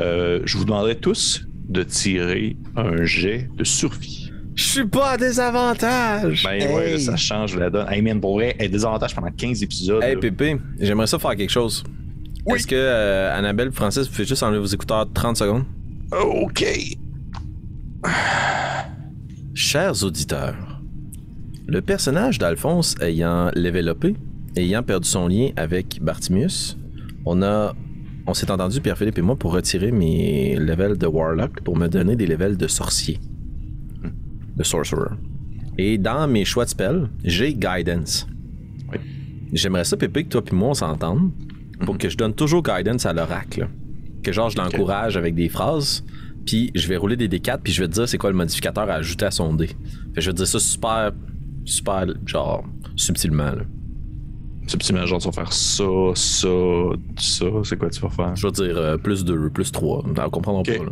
Euh, je vous demanderai tous de tirer un jet de survie. Je suis pas à désavantage! Ben Hey. ouais, ça change la donne. Hey man, pour vrai, hey, désavantage pendant 15 épisodes. Hey là. Pépé, j'aimerais ça faire quelque chose. Est-ce que euh, Annabelle, Francis, vous pouvez juste enlever vos écouteurs 30 secondes? OK. Chers auditeurs, le personnage d'Alphonse ayant level upé, ayant perdu son lien avec Bartimius, on a. On s'est entendu, Pierre-Philippe et moi, pour retirer mes levels de Warlock pour me donner des levels de sorcier. De Sorcerer. Et dans mes choix de spells, j'ai Guidance. Oui. J'aimerais ça, Pépé, que toi et moi, on s'entende pour que je donne toujours Guidance à l'oracle. Que genre, je l'encourage avec des phrases, puis je vais rouler des D4, puis je vais te dire c'est quoi le modificateur à ajouter à son dé. Fait que je vais te dire ça super, super, genre, subtilement. Là. Subtilement, genre, tu vas faire ça, ça, ça. C'est quoi tu vas faire? Je vais dire euh, plus 2, plus 3. On comprendra Ok. pas. Là.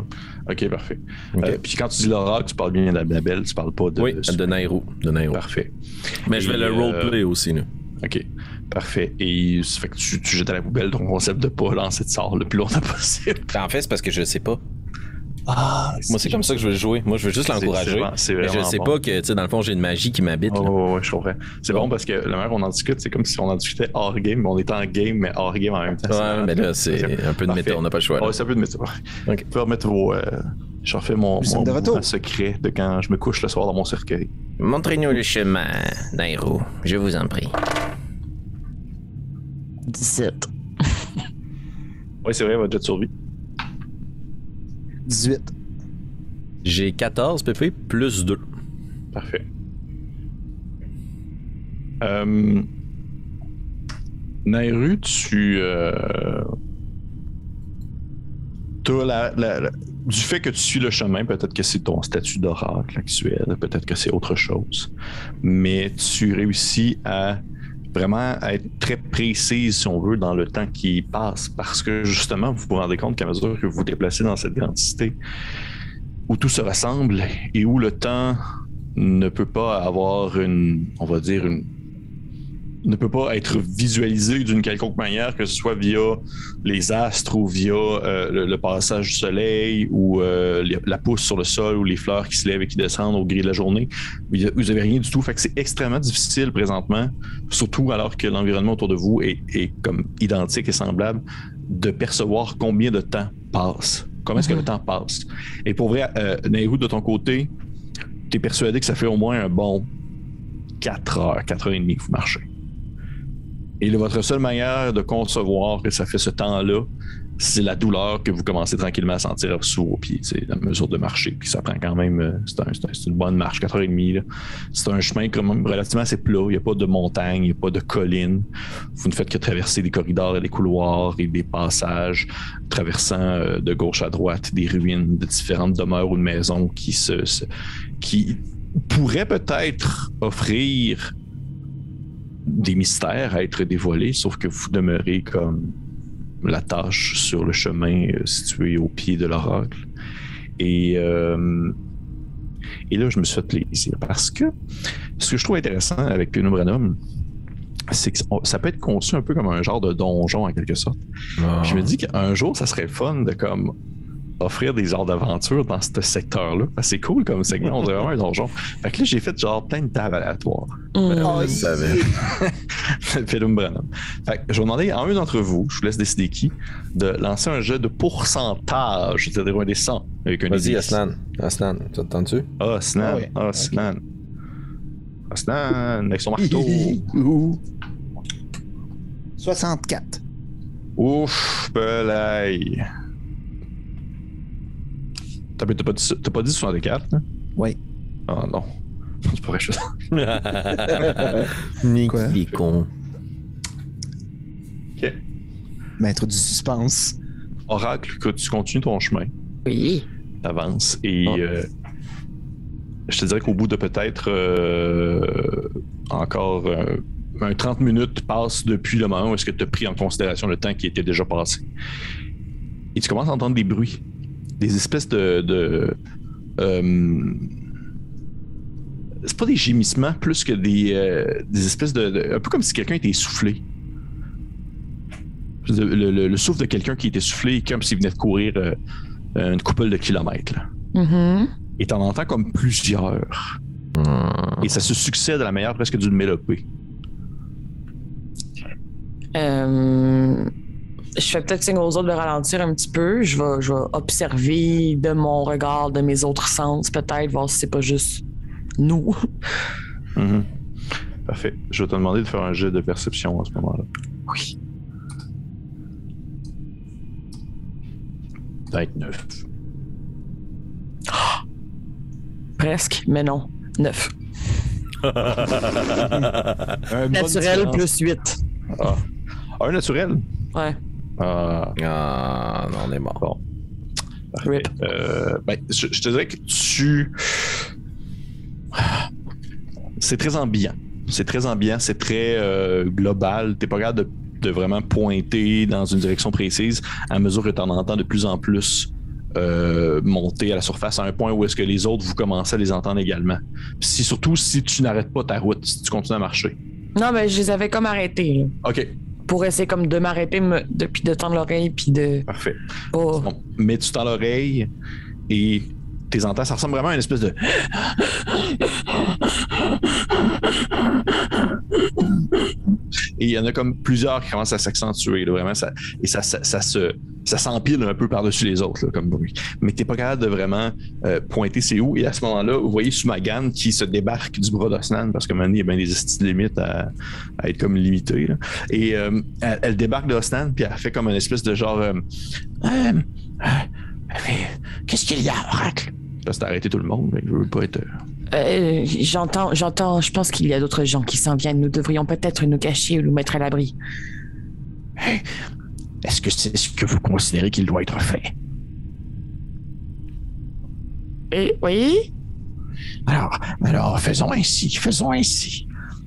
Ok, parfait. Euh, puis quand tu dis l'oracle, tu parles bien d'Abel, tu parles pas de. Oui, de Nairo. De Nairo. Parfait. Mais je vais le euh, roleplay aussi. Là. Ok, parfait. Et ça fait que tu, tu jettes à la poubelle ton concept de pas lancer de sort le plus longtemps possible. En fait, c'est parce que je sais pas. Ah, Moi, c'est comme ça que je veux le jouer. Moi, je veux juste C'est- l'encourager. c'est Mais je sais bon. pas que, tu sais, dans le fond, j'ai une magie qui m'habite. Oh, là. ouais, ouais, je comprends. C'est bon parce que la manière qu'on en discute, c'est comme si on en discutait hors game, mais on était en game, mais hors game en même temps. Ouais, mais là, c'est un peu de méta, on n'a pas le choix. Ouais, c'est un peu de météo. Ok. Tu peux remettre vos. Euh, je refais mon, de secret de quand je me couche le soir dans mon cercueil. Montrez-nous le chemin, Nairo. Je vous en prie. 17. Oui, c'est vrai, votre jet de survie. 18. J'ai 14 PP plus 2. Parfait. Euh, Nairu, tu. Euh, t'as la- la- la- du fait que tu suis le chemin, peut-être que c'est ton statut d'oracle actuel, peut-être que c'est autre chose, mais tu réussis à vraiment être très précise, si on veut, dans le temps qui passe, parce que justement, vous vous rendez compte qu'à mesure que vous vous déplacez dans cette grande cité, où tout se ressemble et où le temps ne peut pas avoir une, on va dire, une, ne peut pas être visualisé d'une quelconque manière, que ce soit via les astres ou via euh, le, le passage du soleil ou euh, les- la pousse sur le sol ou les fleurs qui se lèvent et qui descendent au gris de la journée. Vous vous avez rien du tout. Fait que c'est extrêmement difficile présentement, surtout alors que l'environnement autour de vous est, est comme identique et semblable, de percevoir combien de temps passe. Comment est-ce que le temps passe? Et pour vrai, euh, Nehru, de ton côté, tu es persuadé que ça fait au moins un bon 4 heures, 4 heures et demie que vous marchez. Et votre seule manière de concevoir que ça fait ce temps-là, c'est la douleur que vous commencez tranquillement à sentir sous vos pieds, c'est la mesure de marcher. Puis ça prend quand même, euh, c'est un- c'est un- c'est une bonne marche, 4 heures et demie. là. C'est un chemin quand même relativement assez plat, il n'y a pas de montagne, il n'y a pas de colline. Vous ne faites que traverser des corridors et des couloirs et des passages, traversant euh, de gauche à droite des ruines de différentes demeures ou de maisons qui se, se- qui pourraient peut-être offrir des mystères à être dévoilés, sauf que vous demeurez comme la tâche sur le chemin euh, situé au pied de l'oracle. Et, euh, et là, je me suis fait plaisir parce que ce que je trouve intéressant avec Pino Branum, c'est que ça peut être conçu un peu comme un genre de donjon en quelque sorte. Ah. Je me dis qu'un jour, ça serait fun de comme offrir des heures d'aventure dans ce secteur-là. Parce que C'est cool comme segment, on dirait vraiment un donjon. Fait que là, j'ai fait genre plein de tables aléatoires. Oh, je savais. Philum Branham. Fait que je vais demander à un d'entre vous, je vous laisse décider qui, de lancer un jeu de pourcentage, c'est-à-dire un des 100 avec un Vas-y, Aslan. Aslan, tu t'entends-tu? Ah, Aslan. Ah Aslan. Aslan, avec son marteau. Ouh. 64. Ouf, belay. T'as pas, dit- t'as pas dit 64, hein? Oui. Ah non. C'est pas vrai, je est con. Ok. Maître du suspense. Oracle, que tu continues ton chemin. Oui. t'avances et Ah. euh, je te dirais qu'au bout de peut-être euh, encore euh, un 30 minutes passe depuis le moment où est-ce que tu as pris en considération le temps qui était déjà passé. Et tu commences à entendre des bruits, des espèces de... de euh, c'est pas des gémissements plus que des, euh, des espèces de, de- Un peu comme si quelqu'un était essoufflé. Le, le- le souffle de quelqu'un qui est essoufflé, comme s'il venait de courir euh, une couple de kilomètres. là. Mhm. Et t'en entends comme plusieurs. Et ça se succède à la manière presque d'une mélopée. Euh, je fais peut-être signe aux autres de ralentir un petit peu. Je vais, je vais observer de mon regard, de mes autres sens, peut-être, voir si c'est pas juste nous. Mhm. Parfait. Je vais te demander de faire un jet de perception à ce moment-là. Oui. 29. Presque, mais non. 9. Un bon Naturel plus 8. Ah. Un naturel? Ouais. Ah, Ah, non, on est mort. bon. Parfait. Rip. Euh, ben, je, je te dirais que tu. C'est très ambiant. C'est très ambiant, c'est très euh, global. T'es pas capable de, de vraiment pointer dans une direction précise à mesure que tu en entends de plus en plus euh, monter à la surface à un point où est-ce que les autres vous commencez à les entendre également. Si, surtout si tu n'arrêtes pas ta route, si tu continues à marcher. Non, mais je les avais comme arrêtés, Ok, Pour essayer comme de m'arrêter, de, puis de tendre l'oreille, puis de parfait. Bon, mets tu dans l'oreille et tes entends, ça ressemble vraiment à une espèce de. Et il y en a comme plusieurs qui commencent à s'accentuer, vraiment, ça, et ça, ça, ça se, ça s'empile un peu par-dessus les autres, là, comme bruit. Mais t'es pas capable de vraiment euh, pointer c'est où. Et à ce moment-là, vous voyez Sumagan qui se débarque du bras d'Osnan, parce que maintenant, il y a bien des limites à, à être comme limité. là. Et euh, elle, elle débarque d'Osnan, puis elle fait comme une espèce de genre. euh, Qu'est-ce qu'il y a, Oracle? Là, c'est arrêter tout le monde, mais je veux pas être. euh, j'entends, j'entends, je pense qu'il y a d'autres gens qui s'en viennent. Nous devrions peut-être nous cacher ou nous mettre à l'abri. Est-ce que c'est ce que vous considérez qu'il doit être fait? Et, oui? Alors, alors, faisons ainsi, faisons ainsi.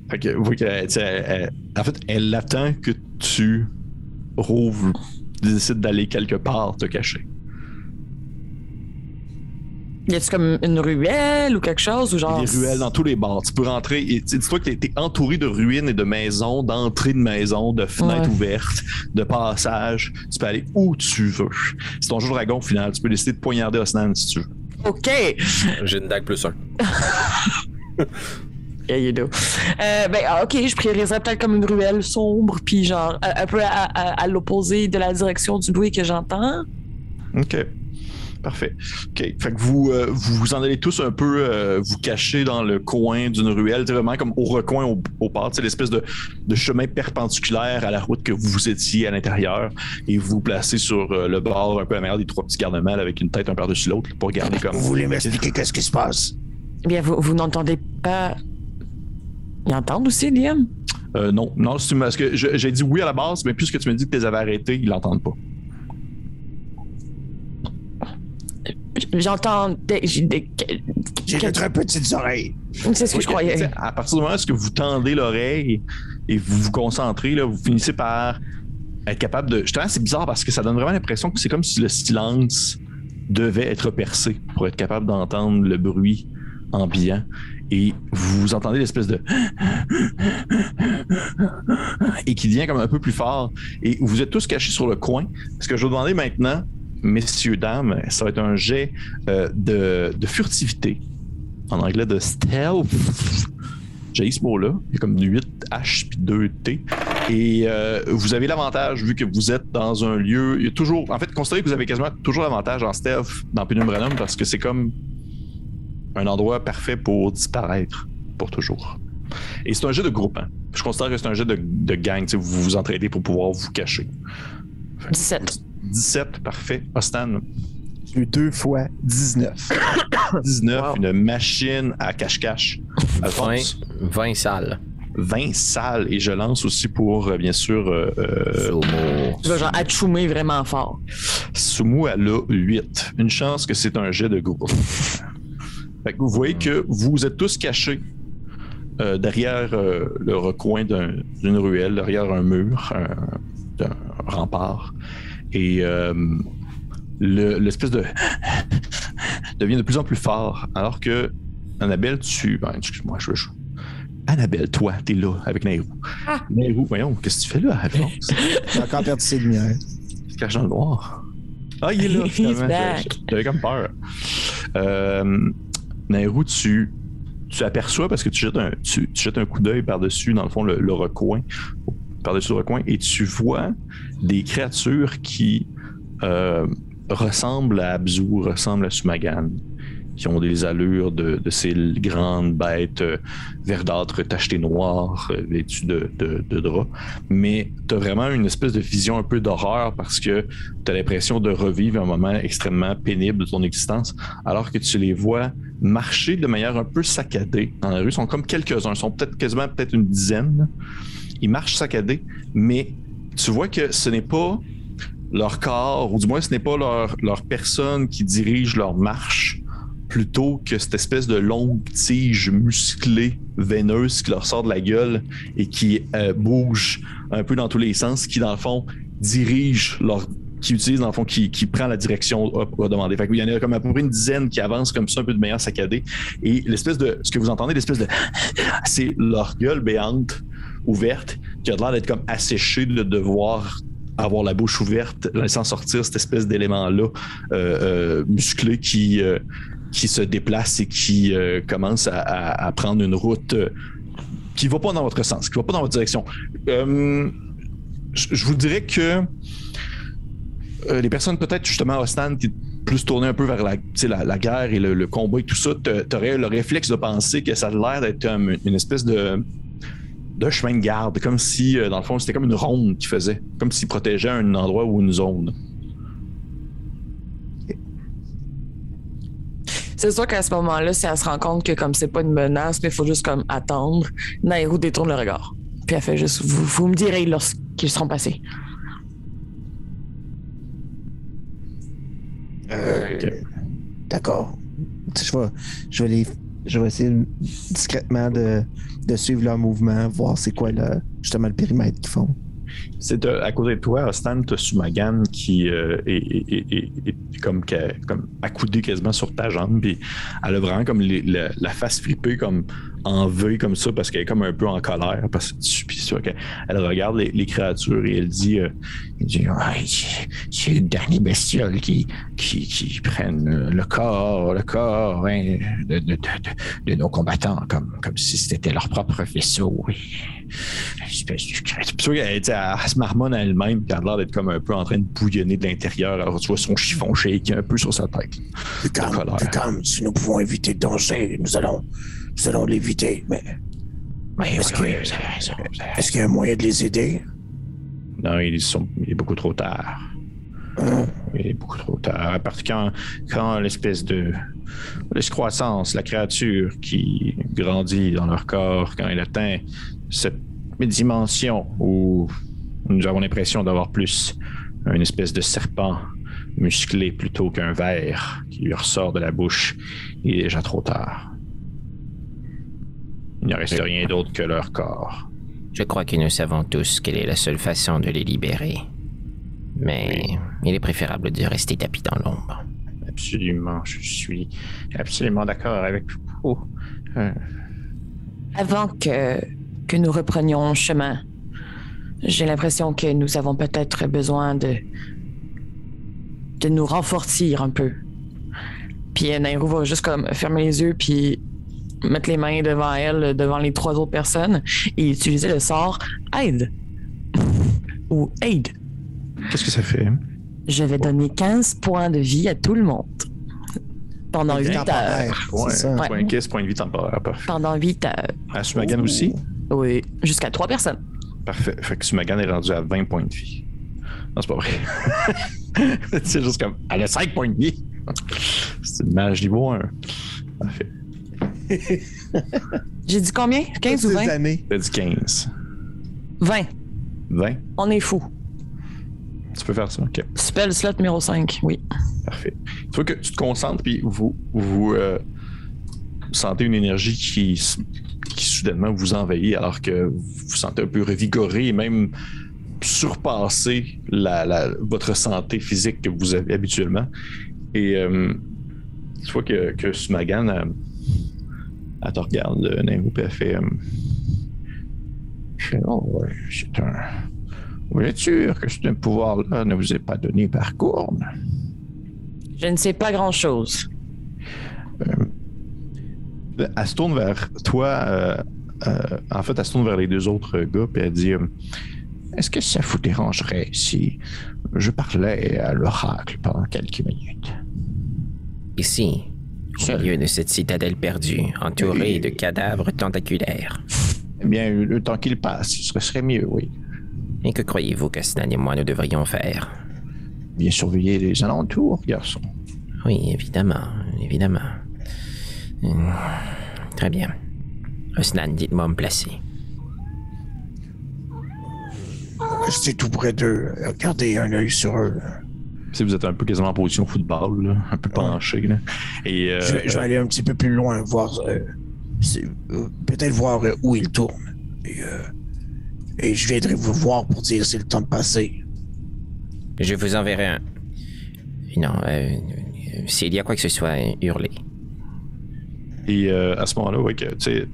Fait que vous elle- elle- en fait, elle attend que tu rouvres, décides d'aller quelque part te cacher. Y a-tu comme une ruelle ou quelque chose? Ou genre. Il y a des ruelles dans tous les bars. Tu peux rentrer et dis-toi que tu es, entouré de ruines et de maisons, d'entrées de maisons, de fenêtres Ouais. ouvertes, de passages. Tu peux aller où tu veux. C'est ton jeu de dragon au final. Tu peux décider de poignarder Osnan si tu veux. OK! J'ai une dague plus un. Yeah, you do. Euh, ben, ah, OK, je prioriserais peut-être comme une ruelle sombre, puis genre, un, un peu à, à- à l'opposé de la direction du bruit que j'entends. OK. Parfait. OK. Fait que vous, euh, vous vous en allez tous un peu euh, vous cacher dans le coin d'une ruelle, vraiment comme au recoin, au, au sais, l'espèce de, de chemin perpendiculaire à la route que vous étiez à l'intérieur et vous vous placez sur euh, le bord un peu à l'arrière des trois petits garde-mâles avec une tête un par-dessus l'autre pour regarder comme. Vous voulez m'expliquer qu'est-ce qui se passe? Eh bien, vous, vous n'entendez pas. Ils entendent aussi, Liam? Euh, non, non, c'est parce que j'ai dit oui à la base, mais puisque tu me dis que tu les avais arrêtés, ils l'entendent pas. J'entends des. j'ai des- J'ai de très petites oreilles. C'est ce que je Oui, croyais. À partir du moment où vous tendez l'oreille et vous vous concentrez, là, vous finissez par être capable de. Justement, c'est bizarre parce que ça donne vraiment l'impression que c'est comme si le silence devait être percé pour être capable d'entendre le bruit ambiant. Et vous entendez l'espèce de. Et qui devient comme un peu plus fort. Et vous êtes tous cachés sur le coin. Ce que je vais vous demander maintenant, messieurs, dames, ça va être un jet euh, de, furtivité en anglais de stealth. J'ai ce mot-là. Il y a comme 8 H puis 2 T. Et euh, vous avez l'avantage, vu que vous êtes dans un lieu. Il y a toujours. En fait, considérez que vous avez quasiment toujours l'avantage en stealth dans Penumbranum parce que c'est comme un endroit parfait pour disparaître pour toujours. Et c'est un jeu de groupe. hein. Je considère que c'est un jeu de, gang. Vous vous entraidez pour pouvoir vous cacher. Fait que 17. 17, parfait. Ostan, J'ai eu deux fois 19. 19, Wow. une machine à cache-cache. 20, Alphonse, 20 salles. 20 salles. Et je lance aussi pour, euh, bien sûr, euh, euh, Somo. Tu vas genre atchoumer vraiment fort. Sumu, elle a 8. Une chance que c'est un jet de groupe. Fait que vous voyez que vous êtes tous cachés euh, derrière euh, le recoin d'un- d'une ruelle, derrière un mur, un, un rempart. Et euh, le- l'espèce de devient de plus en plus fort. Alors que Annabelle, tu. ben, excuse-moi, je, je- Annabelle, toi, t'es là avec Nairou. Nairou, voyons, qu'est-ce que tu fais là, Alphonse? J'ai encore perdu ses lumières. Il se cache dans le noir. Ah, il est là, finalement. J'avais comme peur. Euh, Nairou, tu, tu aperçois parce que tu jettes un, tu, tu jettes un coup d'œil par-dessus, dans le fond, le, le recoin, par-dessus le recoin, et tu vois des créatures qui euh, ressemblent à Abzu, ressemblent à Sumagan, qui ont des allures de, ces grandes bêtes euh, verdâtres tachetées noires, euh, vêtues de, de, de drap. Mais tu as vraiment une espèce de vision un peu d'horreur parce que tu as l'impression de revivre un moment extrêmement pénible de ton existence, alors que tu les vois marcher de manière un peu saccadée dans la rue. Ils sont comme quelques-uns, ils sont peut-être quasiment peut-être une dizaine. Ils marchent saccadés, mais tu vois que ce n'est pas leur corps, ou du moins ce n'est pas leur, leur personne qui dirige leur marche, plutôt que cette espèce de longue tige musclée, veineuse qui leur sort de la gueule et qui euh, bouge un peu dans tous les sens, qui dans le fond dirige leur qui utilise dans le fond, qui, qui prend la direction à demander. Fait qu'il y en a comme à peu près une dizaine qui avancent comme ça, un peu de manière saccadée. Et l'espèce de, ce que vous entendez, l'espèce de, c'est leur gueule béante, ouverte, qui a l'air d'être comme asséchée de devoir avoir la bouche ouverte, laissant sortir cette espèce d'élément-là euh, euh, musclé qui, euh, qui se déplace et qui commence à, prendre une route qui va pas dans votre sens, qui va pas dans votre direction. Je vous dirais que les personnes peut-être justement au stand qui plus tournées un peu vers la, la, la guerre et le, combat et tout ça, tu aurais le réflexe de penser que ça a l'air d'être une espèce de, de chemin de garde, comme si, euh, dans le fond, c'était comme une ronde qu'ils faisait, comme s'ils protégeaient un endroit ou une zone. C'est sûr qu'à ce moment-là, si elle se rend compte que comme c'est pas une menace, mais il faut juste comme attendre, Nairou détourne le regard. Puis elle fait juste vous, vous me direz lorsqu'ils seront passés. D'accord. Je vais, je vais les. Je vais essayer discrètement de, de suivre leur mouvement, voir c'est quoi le, justement le périmètre qu'ils font. C'est à côté de toi, Stan, tu as Sumagan qui euh, est, est- est- comme, comme accoudé quasiment sur ta jambe. Puis elle a vraiment comme la, la face fripée, comme en V, comme ça, parce qu'elle est comme un peu en colère. Parce que sûr qu'elle regarde les, les créatures et elle dit euh, c'est c'est les derniers bestioles qui, qui, qui prennent euh, le corps, le corps hein, de, de, de, de- de nos combattants comme, comme si c'était leur propre vaisseau. oui. Crête. C'est sûr qu'elle se marmonne à elle-même, puis elle a l'air d'être comme un peu en train de bouillonner de l'intérieur. Alors tu vois son chiffon shake un peu sur sa tête. Plus calme, plus calme. Si nous pouvons éviter le danger, nous allons, nous allons l'éviter. Mais, mais est-ce qu'il y a un moyen de les aider? Non, ils sont, il est beaucoup trop tard. Hein? Il est beaucoup trop tard. À partir quand, quand l'espèce de l'escroissance, la créature qui grandit dans leur corps, quand elle atteint cette dimension où nous avons l'impression d'avoir plus une espèce de serpent musclé plutôt qu'un ver qui lui ressort de la bouche, il est déjà trop tard. Il ne reste rien d'autre que leur corps. Je crois que nous savons tous quelle est la seule façon de les libérer. Mais il est préférable de rester tapis dans l'ombre. Absolument, je suis absolument d'accord avec vous. Euh, Avant que, que nous reprenions chemin, j'ai l'impression que nous avons peut-être besoin de, de nous renforcer un peu. Puis Nairou va juste comme fermer les yeux puis mettre les mains devant elle, devant les trois autres personnes et utiliser le sort aide ou aide. Qu'est-ce que ça fait? Je vais donner 15 points de vie à tout le monde pendant 8 heures. Ouais, ça. Ouais. point 15, point de vie temporaire. Parfait. Pendant 8 heures. À Sumagan aussi? Oui, jusqu'à 3 personnes. Parfait. Fait que Sumagan est rendu à 20 points de vie. Non, c'est pas vrai. c'est juste comme. Elle a 5 points de vie. c'est une mage niveau 1. Parfait. J'ai dit combien? 15 ou Toutes 20 ces années. T'as dit 15. 20. 20. On est fou. Tu peux faire ça. OK. Spell slot numéro 5, oui. Parfait. Tu vois que tu te concentres, puis vous, vous, euh, sentez une énergie qui, qui soudainement vous envahit, alors que vous vous sentez un peu revigoré et même surpasser la, la- votre santé physique que vous avez habituellement. Et euh, tu vois que, que Sumagan, euh, elle te regarde, euh, Nairou, puis elle fait. euh, Oh, c'est un. Vous êtes sûr que ce pouvoir-là ne vous est pas donné par Gourne? Je ne sais pas grand-chose. Elle se tourne vers toi. euh, euh, en fait, elle se tourne vers les deux autres gars, puis elle dit. euh, Est-ce que ça vous dérangerait si je parlais à l'oracle pendant quelques minutes? Ici, Au milieu de cette citadelle perdue, entourée de cadavres tentaculaires. Eh bien, le temps qu'il passe, ce serait mieux, oui. Et que croyez-vous qu'Asnan et moi nous devrions faire? Bien surveiller les alentours, garçon. Oui, évidemment, évidemment. Hum, Très bien. Osnan, dites-moi me placer. Restez tout près d'eux. Gardez un œil sur eux. Si vous êtes un peu quasiment en position football, là, un peu penché. là. Et euh, Je, vais- je vais aller un petit peu plus loin, voir. euh, euh, Peut-être voir euh, où ils tournent. Et, euh, et je viendrai vous voir pour dire c'est le temps de passer. Je vous enverrai un. Non, euh, s'il y a quoi que ce soit, hurlez. Et euh, à ce moment-là, ouais, que, tu sais,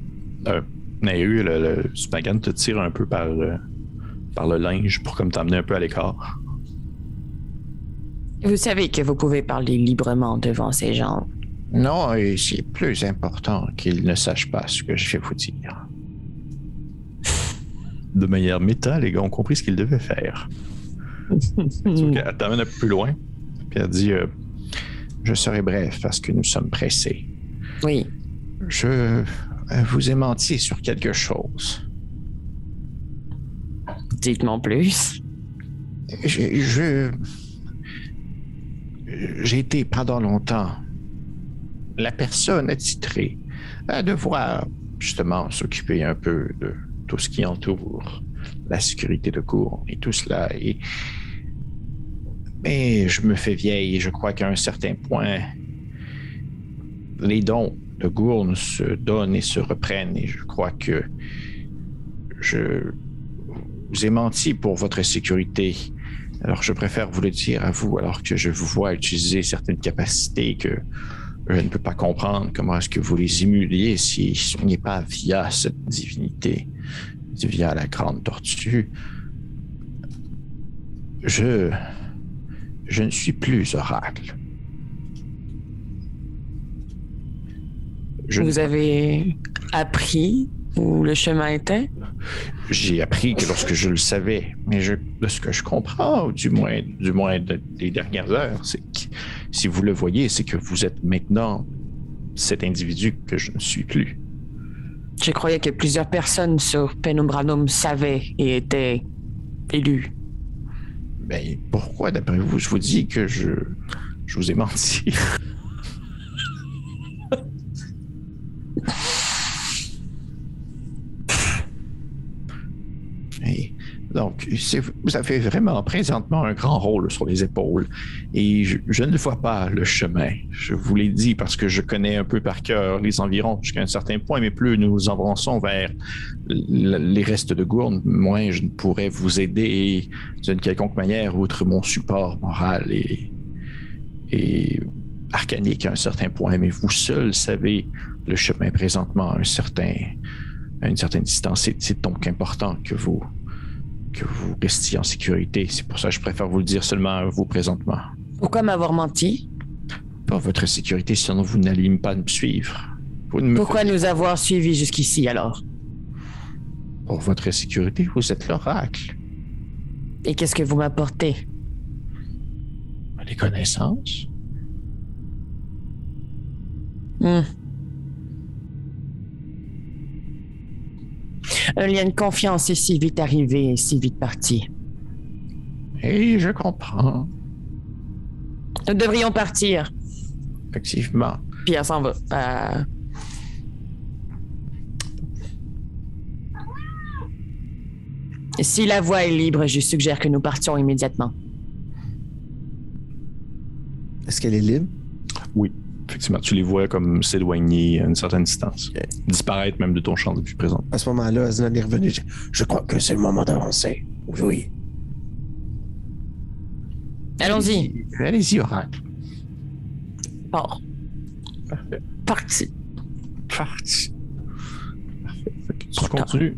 euh, Nahu, le, le Spagan te tire un peu par, le- par le linge pour comme t'amener un peu à l'écart. Vous savez que vous pouvez parler librement devant ces gens. Non, et c'est plus important qu'ils ne sachent pas ce que je vais vous dire. De manière méta, les gars ont compris ce qu'ils devaient faire. Elle t'amène un peu plus loin, puis elle dit euh, Je serai bref parce que nous sommes pressés. Oui. Je euh, vous ai menti sur quelque chose. Dites-moi plus. Je. je- J'ai été pendant longtemps la personne attitrée à devoir justement s'occuper un peu de tout ce qui entoure la sécurité de cours et tout cela. Mais je me fais vieille et je crois qu'à un certain point, les dons de Gourne se donnent et se reprennent et je crois que je vous ai menti pour votre sécurité. Alors je préfère vous le dire à vous alors que je vous vois utiliser certaines capacités que je ne peux pas comprendre. Comment est-ce que vous les émuliez si ce n'est pas via cette divinité, via la grande tortue? Je... Je ne suis plus oracle. Je Vous avez appris où le chemin était? J'ai appris que lorsque je le savais, mais je, de ce que je comprends, ou du moins, du moins de- des dernières heures, c'est que si vous le voyez, c'est que vous êtes maintenant cet individu que je ne suis plus. Je croyais que plusieurs personnes sur Penumbranum savaient et étaient élues. Mais pourquoi, d'après vous, je vous dis que je, je vous ai menti? Donc, vous avez vraiment présentement un grand rôle sur les épaules. Et je, ne vois pas le chemin. Je vous l'ai dit parce que je connais un peu par cœur les environs jusqu'à un certain point, mais plus nous avançons vers les restes de Gourne, moins je ne pourrais vous aider d'une quelconque manière, outre mon support moral et, arcanique à un certain point. Mais vous seul savez le chemin présentement à une certaine distance. C'est donc important que vous que vous restiez en sécurité. C'est pour ça que je préfère vous le dire seulement à vous présentement. Pourquoi m'avoir menti? Pas votre sécurité, sinon vous n'alliez pas me suivre. Vous ne me Pourquoi nous avoir suivis jusqu'ici alors? Pour votre sécurité, vous êtes l'oracle. Et qu'est-ce que vous m'apportez? Les connaissances. Hmm. Un lien de confiance est si vite arrivé et si vite parti. Et je comprends, Nous devrions partir. effectivement. Puis elle s'en va. Euh, Si la voie est libre, je suggère que nous partions immédiatement. Est-ce qu'elle est libre? Oui, effectivement, tu les vois comme s'éloigner à une certaine distance. Disparaître même de ton champ de vue présent. À ce moment-là, Aslan est revenu. Je, je crois que c'est le moment d'avancer. Oui, oui. Allons-y. Allez-y, oracle. Parfait. Parti. Parti. Tu continues.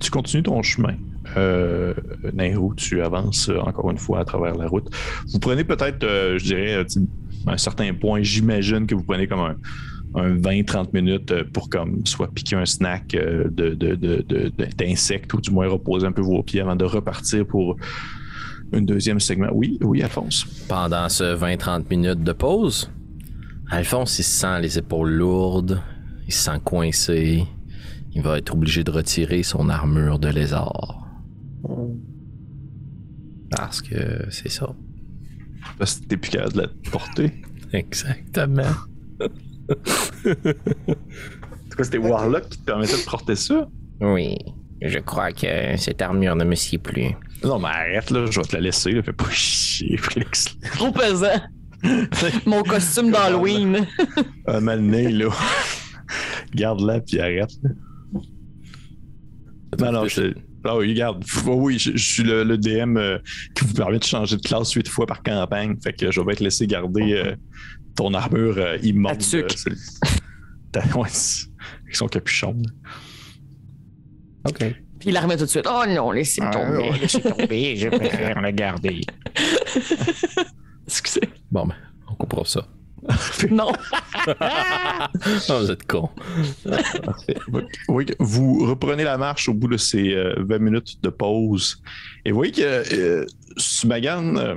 Tu continues ton chemin. Euh, Nairou, tu avances encore une fois à travers la route. Vous prenez peut-être, euh, je dirais, à un certain point, j'imagine que vous prenez comme un, un 20-30 minutes euh, pour comme soit piquer un snack euh, de, de- de- de- de- d'insectes ou du moins reposer un peu vos pieds avant de repartir pour un deuxième segment. Oui, oui, Alphonse. Pendant ce 20-30 minutes de pause, Alphonse, il se sent les épaules lourdes, il se sent coincé. Il va être obligé de retirer son armure de lézard. Parce que c'est ça. Parce que t'es plus capable de la porter. Exactement. C'est quoi, c'était Warlock qui te permettait de porter ça? Oui, je crois que cette armure ne me sied plus. Non, mais arrête, là, je vais te la laisser, là, fais pas chier, Félix. Trop pesant. Mon costume d'Halloween. Un mané, là. Garde-la, puis arrête. là. Non, non, je. Ah oui, regarde. F- Oui, je, je suis le, le DM euh, qui vous permet de changer de classe huit fois par campagne. Fait que je vais te laisser garder euh, ton armure euh, immonde. Euh, ouais, c'est- avec son capuchon. là. OK. Puis il la remet tout de suite. Oh non, laissez-le Ah, tomber. oh, laissez tomber, je préfère le garder. Excusez. Bon, ben, on comprend ça. Non. Ah, vous êtes con. Oui, vous reprenez la marche au bout de ces euh, 20 minutes de pause. Et vous voyez que euh, Sumagan euh,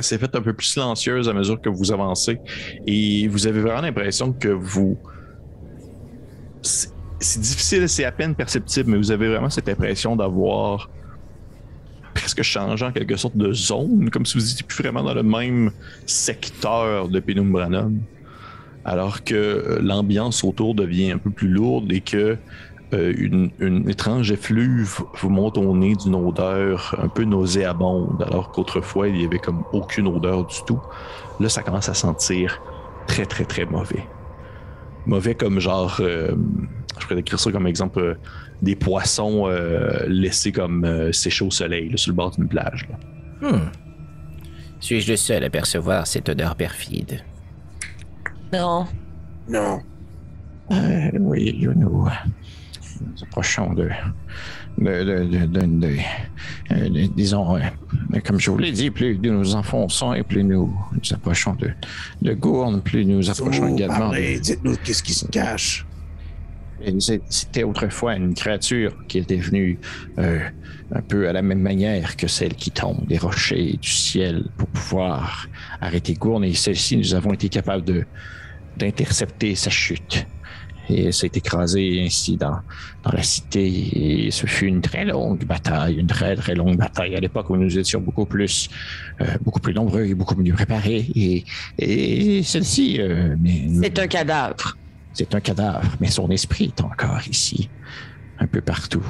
s'est faite un peu plus silencieuse à mesure que vous avancez. Et vous avez vraiment l'impression que vous. C'est c'est difficile, c'est à peine perceptible, mais vous avez vraiment cette impression d'avoir presque changé en quelque sorte de zone, comme si vous n'étiez plus vraiment dans le même secteur de Penumbranum alors que euh, l'ambiance autour devient un peu plus lourde et que euh, une, étrange effluve vous monte au nez d'une odeur un peu nauséabonde, alors qu'autrefois il y avait comme aucune odeur du tout. Là, ça commence à sentir très très très mauvais. Mauvais comme genre, euh, je pourrais décrire ça comme exemple des poissons euh, laissés comme euh, sécher au soleil là, sur le bord d'une plage. là. Hmm. Suis-je le seul à percevoir cette odeur perfide? Non. Non. Euh, oui, nous nous approchons de. de, de, de, de- de- euh, de- disons, euh, comme je vous l'ai dit, plus nous nous enfonçons et plus nous nous approchons de, de Gourne, plus nous approchons Vous également. dites-nous qu'est-ce qui se cache. C'était autrefois une créature qui était venue euh, un peu à la même manière que celle qui tombe des rochers du ciel pour pouvoir arrêter Gourne. Et celle-ci, nous avons été capables d'intercepter sa chute. Et s'est écrasé ainsi dans, dans la cité. Et ce fut une très longue bataille, une très très longue bataille à l'époque où nous étions beaucoup plus, euh, beaucoup plus nombreux et beaucoup mieux préparés. Et, et celle-ci, euh, C'est un cadavre. C'est un cadavre, mais son esprit est encore ici, un peu partout.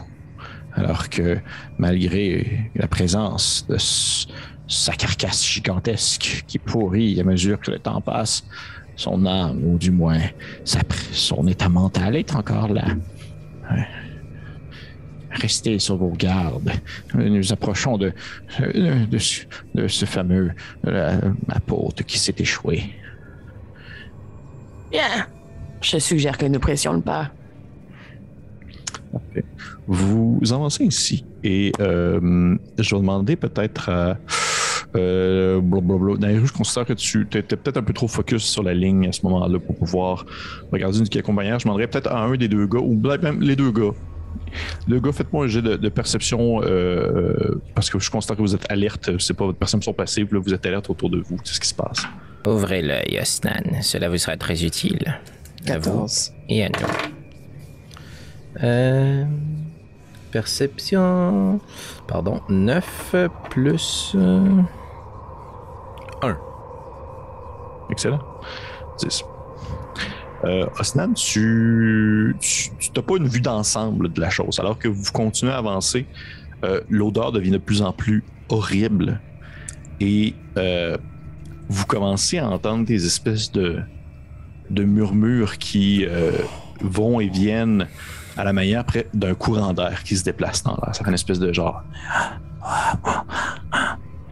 Alors que malgré la présence de sa carcasse gigantesque qui pourrit à mesure que le temps passe, son âme, ou du moins son état mental est encore là. Restez sur vos gardes. Nous approchons de, de, ce- fameux apôtre qui s'est échoué. Bien. Je suggère que nous pressions le pas. Vous avancez ici et euh, je vais demander peut-être à. Euh, blablabla. Dans les rues, je considère que tu étais peut-être un peu trop focus sur la ligne à ce moment-là pour pouvoir regarder une qui accompagnait. Je demanderais peut-être à un des deux gars, ou même les deux gars. Le gars, faites-moi un jet de, de perception euh, parce que je constate que vous êtes alerte. C'est pas votre perception passive, là, vous êtes alerte autour de vous. C'est ce qui se passe. Ouvrez l'œil, Osnan. Cela vous sera très utile. À vous 14. et à nous. Euh, perception. Pardon. 9 plus. euh, 1. Excellent. 10. Euh, Osnan, tu n'as pas une vue d'ensemble de la chose. Alors que vous continuez à avancer, euh, l'odeur devient de plus en plus horrible. Et euh, vous commencez à entendre des espèces de, de murmures qui euh, vont et viennent à la manière près d'un courant d'air qui se déplace dans l'air. Ça fait une espèce de genre.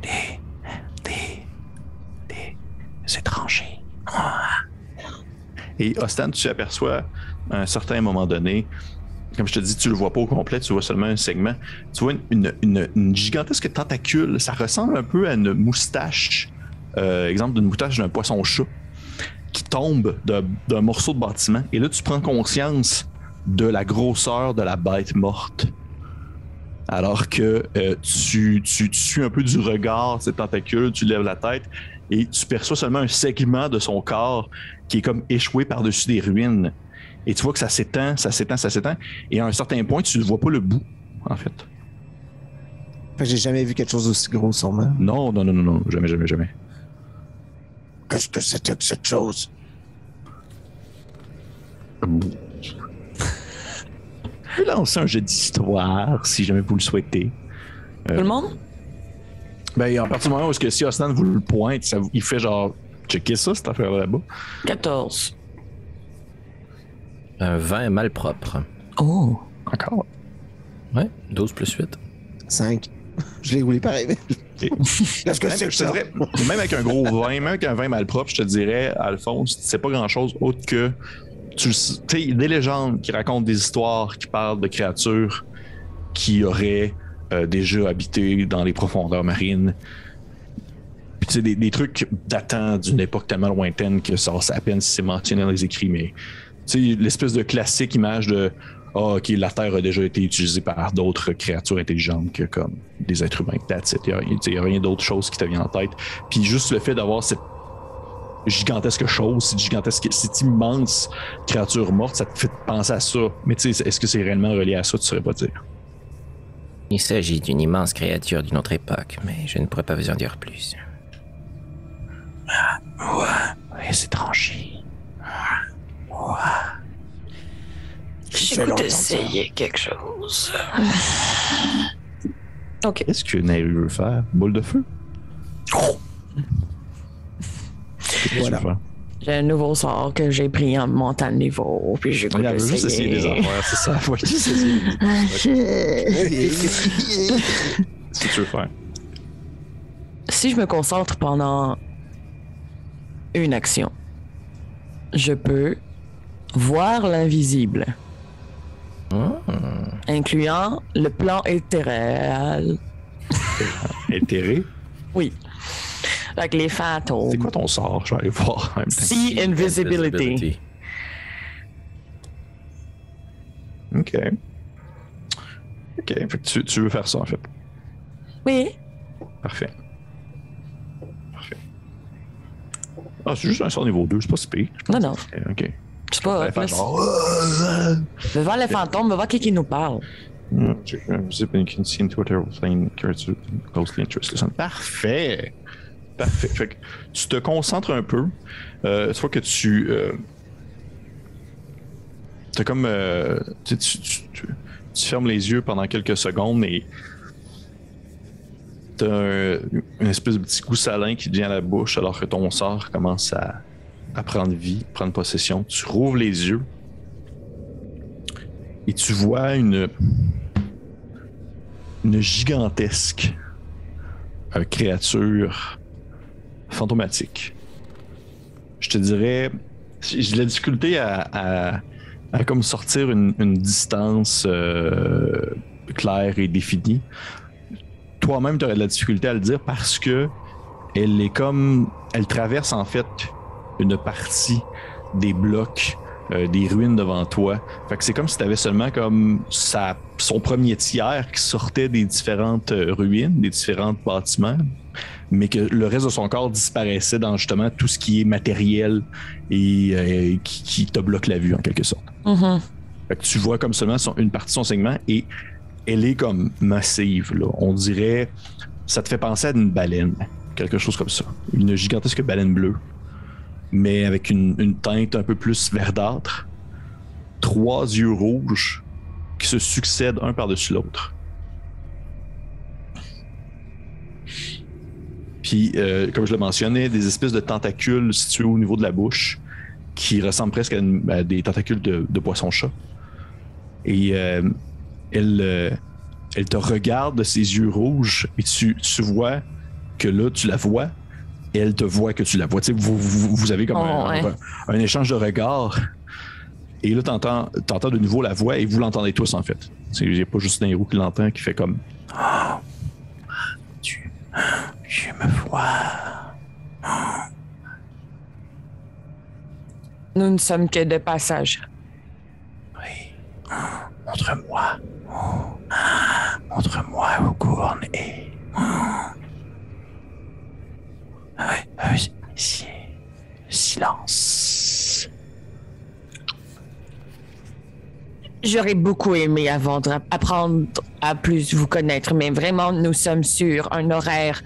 Des, des, des étrangers. Et Ostan, tu aperçois à un certain moment donné, comme je te dis, tu le vois pas au complet, tu vois seulement un segment. Tu vois une, une- une gigantesque tentacule. Ça ressemble un peu à une moustache, euh, exemple d'une moustache d'un poisson-chat, qui tombe d'un morceau de bâtiment. Et là, tu prends conscience de la grosseur de la bête morte. Alors que euh, tu, tu, tu suis un peu du regard cette tentacule, tu lèves la tête et tu perçois seulement un segment de son corps qui est comme échoué par-dessus des ruines. Et tu vois que ça s'étend, ça s'étend, ça s'étend. Et à un certain point, tu ne vois pas le bout, en fait. J'ai jamais vu quelque chose d'aussi gros, sûrement. Non, non, non, non, non, jamais, jamais, jamais. Qu'est-ce que c'était que cette chose? Je vais lancer un jeu d'histoire, si jamais vous le souhaitez. Tout le monde? Ben, à partir du moment où est-ce que si Osnan vous le pointe, ça vous- il fait genre, checker ça, cette affaire là-bas. 14. Un vin malpropre. Oh. Encore? Ouais, 12 plus 8. 5. Je l'ai roulé pareil. Qu'est-ce que Même, c'est que je te ça? dirais, même avec un gros vin, même avec un vin malpropre, je te dirais, Alphonse, c'est pas grand-chose autre que tu sais, des légendes qui racontent des histoires, qui parlent de créatures qui auraient euh, déjà habité dans les profondeurs marines. Puis tu sais, des, des trucs datant d'une époque tellement lointaine que ça c'est à peine si c'est mentionné dans les écrits, mais tu sais, l'espèce de classique image de ah, ok, la Terre a déjà été utilisée par d'autres créatures intelligentes que comme des êtres humains. That's it. Il n'y a, rien- tu sais, y a rien d'autre chose qui te vient en tête. Puis juste le fait d'avoir cette gigantesque chose, cette gigantesque, cette immense créature morte, ça te fait penser à ça. Mais tu sais, est-ce que c'est réellement relié à ça? Tu saurais pas dire. Il s'agit d'une immense créature d'une autre époque, mais je ne pourrais pas vous en dire plus. Ouais, c'est tranché. J'ai J'ai goût d'essayer quelque chose. OK. Qu'est-ce que Nairu veut faire? Boule de feu? Qu'est-ce que tu Voilà. veux faire? J'ai un nouveau sort que j'ai pris en montant le niveau, puis j'ai goût Elle veut juste essayer des affaires, c'est ça. Essayer. Qu'est-ce que tu veux faire? Si je me concentre pendant une action, je peux voir l'invisible, incluant le plan éthéréal. Intérêt? Oui. Avec les fantômes. C'est quoi ton sort? Je vais aller voir en même temps. See invisibility. Ok. Ok, fait que tu, tu veux faire ça en fait. Oui. Parfait. Parfait. Ah, c'est juste un sort niveau 2, c'est pas si pire. Non, non. Ok. Je sais pas. Là, Je vais voir les fantômes, je vais voir qui qui nous parle. Hmm. Parfait! Parfait. Fait que tu te concentres un peu. Euh, tu vois que tu. Euh, t'as comme. euh, tu, tu- tu- tu- tu fermes les yeux pendant quelques secondes et. T'as un, une espèce de petit goût salin qui te vient à la bouche alors que ton sort commence à, à prendre vie, prendre possession. Tu rouvres les yeux et tu vois une gigantesque euh, créature fantomatique. Je te dirais, j'ai de la difficulté à, à- comme sortir une, une distance euh, claire et définie. Toi-même, tu aurais de la difficulté à le dire parce que elle est comme, elle traverse en fait une partie des blocs euh, des ruines devant toi. Fait que c'est comme si tu avais seulement comme sa, son premier tiers qui sortait des différentes euh, ruines, des différents bâtiments, mais que le reste de son corps disparaissait dans justement tout ce qui est matériel et euh, qui, qui te bloque la vue en quelque sorte. Mhm. Fait que tu vois comme seulement son- une partie de son segment et elle est comme massive. Là. On dirait, ça te fait penser à une baleine, quelque chose comme ça. Une gigantesque baleine bleue, mais avec une, teinte un peu plus verdâtre. Trois yeux rouges qui se succèdent un par-dessus l'autre. Puis, euh, comme je le mentionnais, des espèces de tentacules situés au niveau de la bouche qui ressemblent presque à, des tentacules de, poisson-chat. Et euh, elle, euh, elle te regarde de ses yeux rouges et tu, tu vois que là, tu la vois elle te voit que tu la vois. Tu sais, vous, vous, vous avez comme Oh, un, ouais. un- un échange de regards. Et là, tu entends, de nouveau la voix et vous l'entendez tous en fait. Il n'y a pas juste Nairo qui l'entend qui fait comme Ah, tu, tu me vois. Nous ne sommes que de passage. Oui. Montre-moi. Montre-moi où Gourne est. Oui, Euh, si- silence. J'aurais beaucoup aimé avant de- apprendre à plus vous connaître, mais vraiment, nous sommes sur un horaire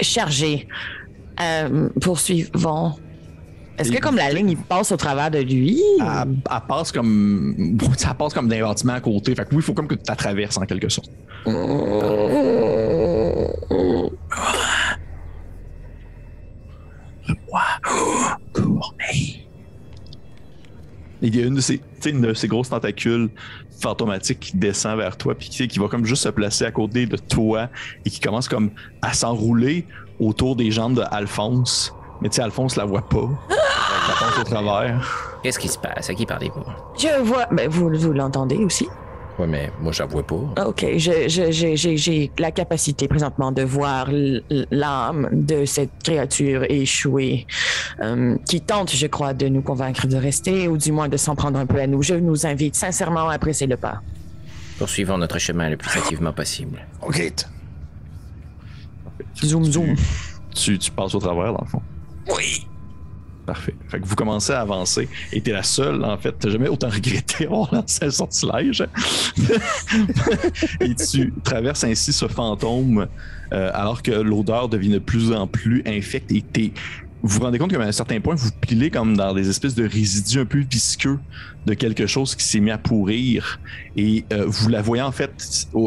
chargé. Euh, poursuivons. Est-ce que comme la ligne, il passe au travers de lui? Elle, elle passe comme. Ça passe comme d'un bâtiment à côté. Fait que oui, il faut comme que tu la traverses en quelque sorte. Il y a une de ces, tu sais, une de ces grosses tentacules fantomatiques qui descend vers toi, puis qui va comme juste se placer à côté de toi et qui commence comme à s'enrouler autour des jambes de Alphonse. Mais tu sais, Alphonse la voit pas. Elle passe au travers. Qu'est-ce qui se passe? À qui parlez-vous? Je vois. Ben, vous vous l'entendez aussi? Ouais, mais moi, vois pas. OK, je- je- j'ai j'ai la capacité présentement de voir l'âme de cette créature échouée euh, qui tente, je crois, de nous convaincre de rester ou du moins de s'en prendre un peu à nous. Je nous invite sincèrement à presser le pas. Poursuivons notre chemin le plus activement possible. OK. Zoom, zoom. Tu, tu passes au travers, dans le fond. Oui. Parfait. Vous commencez à avancer et t'es la seule, en fait. T'as jamais autant regretté avoir lancé un sortilège. et tu traverses ainsi ce fantôme euh, alors que l'odeur devient de plus en plus infecte et t'es. Vous vous rendez compte qu'à un certain point, vous pilez comme dans des espèces de résidus un peu visqueux de quelque chose qui s'est mis à pourrir. Et euh, vous la voyez en fait,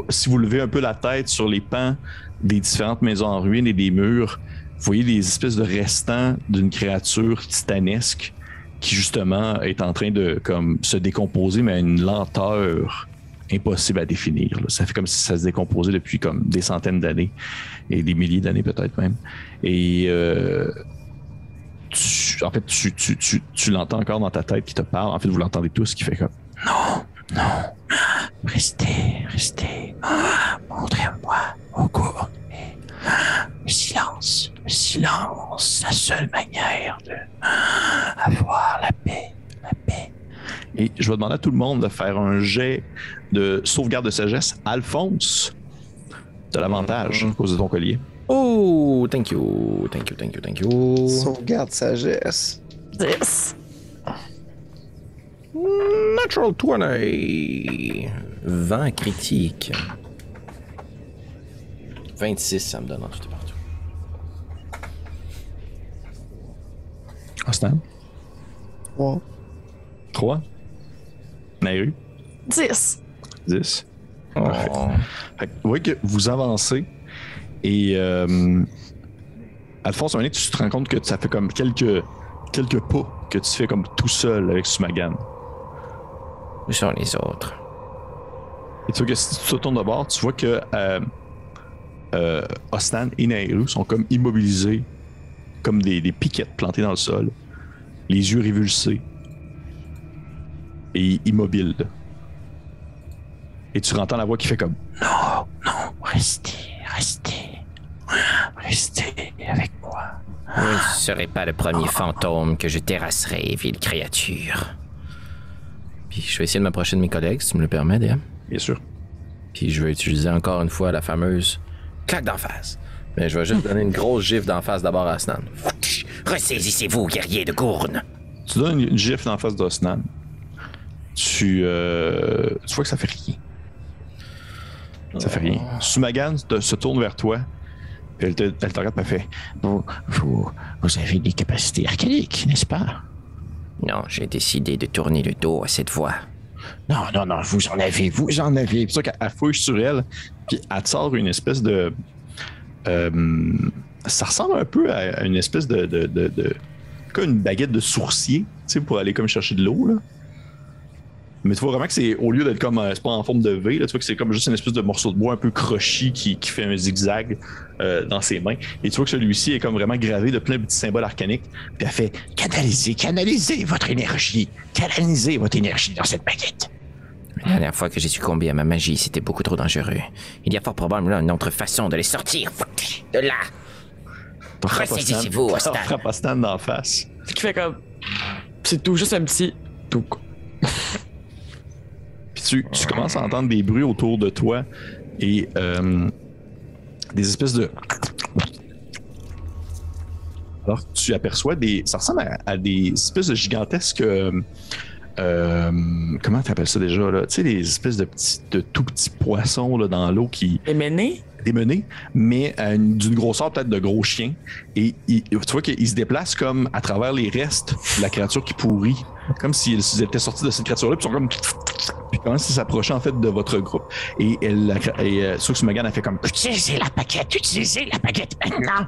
si vous levez un peu la tête sur les pans des différentes maisons en ruine et des murs, vous voyez des espèces de restants d'une créature titanesque qui justement est en train de comme se décomposer mais à une lenteur impossible à définir. Ça fait comme si ça se décomposait depuis comme des centaines d'années et des milliers d'années peut-être même. Et euh, en fait, tu, tu, l'entends encore dans ta tête qui te parle. En fait, vous l'entendez tous qui fait comme Restez, restez. Ah, Montrez-moi au cours. Et, le silence, le silence, la seule manière de avoir la paix, la paix. Et je vais demander à tout le monde de faire un jet de sauvegarde de sagesse. Alphonse, de l'avantage à cause de ton collier. Oh, thank you, thank you, thank you, thank you. Sauvegarde sagesse. 10. Natural 20. 20 critique. 26, ça me donne en tout et partout. Austin, 3. 3. Nairu, 10. 10. Oh. Fait que vous voyez que vous avancez et euh, Alphonse, à un moment tu te rends compte que ça fait comme quelques, quelques pas que tu fais comme tout seul avec Sumagan. Où sont les autres? Et tu vois que si tu te tournes de bord, tu vois que euh, euh, Ostan et Nairu sont comme immobilisés, comme des, des piquettes plantées dans le sol, les yeux révulsés et immobiles. Et tu entends la voix qui fait comme Non, non, restez, restez. Restez avec moi. Vous ne serez pas le premier fantôme que je terrasserai, ville créature. Puis je vais essayer de m'approcher de mes collègues, si tu me le permets, DM. Bien sûr. Puis je vais utiliser encore une fois la fameuse claque d'en face. Mais je vais juste donner une grosse gifle d'en face d'abord à Snan. Ressaisissez-vous, guerrier de Gourne. Tu donnes une, gifle en face d'Osnan. Tu, euh, tu vois que ça fait rien. Ça fait rien. Sumagan te- se tourne vers toi. Puis elle te, elle te regarde, elle fait Vous, vous, vous avez des capacités arcaniques, n'est-ce pas? Non, j'ai décidé de tourner le dos à cette voix. Non, non, non, vous en avez, vous en avez. C'est ça qu'elle fouille sur elle, puis elle sort une espèce de. euh, ça ressemble un peu à une espèce de. de, une baguette de sourcier, tu sais, pour aller comme chercher de l'eau, là. Mais tu vois vraiment que c'est, au lieu d'être comme, euh, c'est pas en forme de V, là, tu vois que c'est comme juste une espèce de morceau de bois un peu crochi qui, qui fait un zigzag euh, dans ses mains. Et tu vois que celui-ci est comme vraiment gravé de plein de petits symboles arcaniques. Puis elle fait canalisez, canalisez votre énergie. Canalisez votre énergie dans cette baguette. La dernière fois que j'ai succombé à ma magie, c'était beaucoup trop dangereux. Il y a fort probablement une autre façon de les sortir. De là. Ressaisissez-vous, Stan. frappes à Stan d'en face. Ce qui fait comme. C'est tout, juste un petit. Tout. Tu, commences à entendre des bruits autour de toi et euh, des espèces de. Alors tu aperçois des. Ça ressemble à, des espèces de gigantesques. euh, euh, comment tu appelles ça déjà? Tu sais, des espèces de, petits, de tout petits poissons là, dans l'eau qui. Émené? Démenés, mais une- d'une grosseur peut-être de gros chiens. Et il- tu vois qu'ils se déplacent comme à travers les restes de la créature qui pourrit. Comme s'ils étaient sortis de cette créature-là, puis ils sont comme. Puis commencent à s'approcher en fait de votre groupe. Et, elle, et euh, Sux a fait comme. Utilisez la baguette, utilisez la baguette maintenant.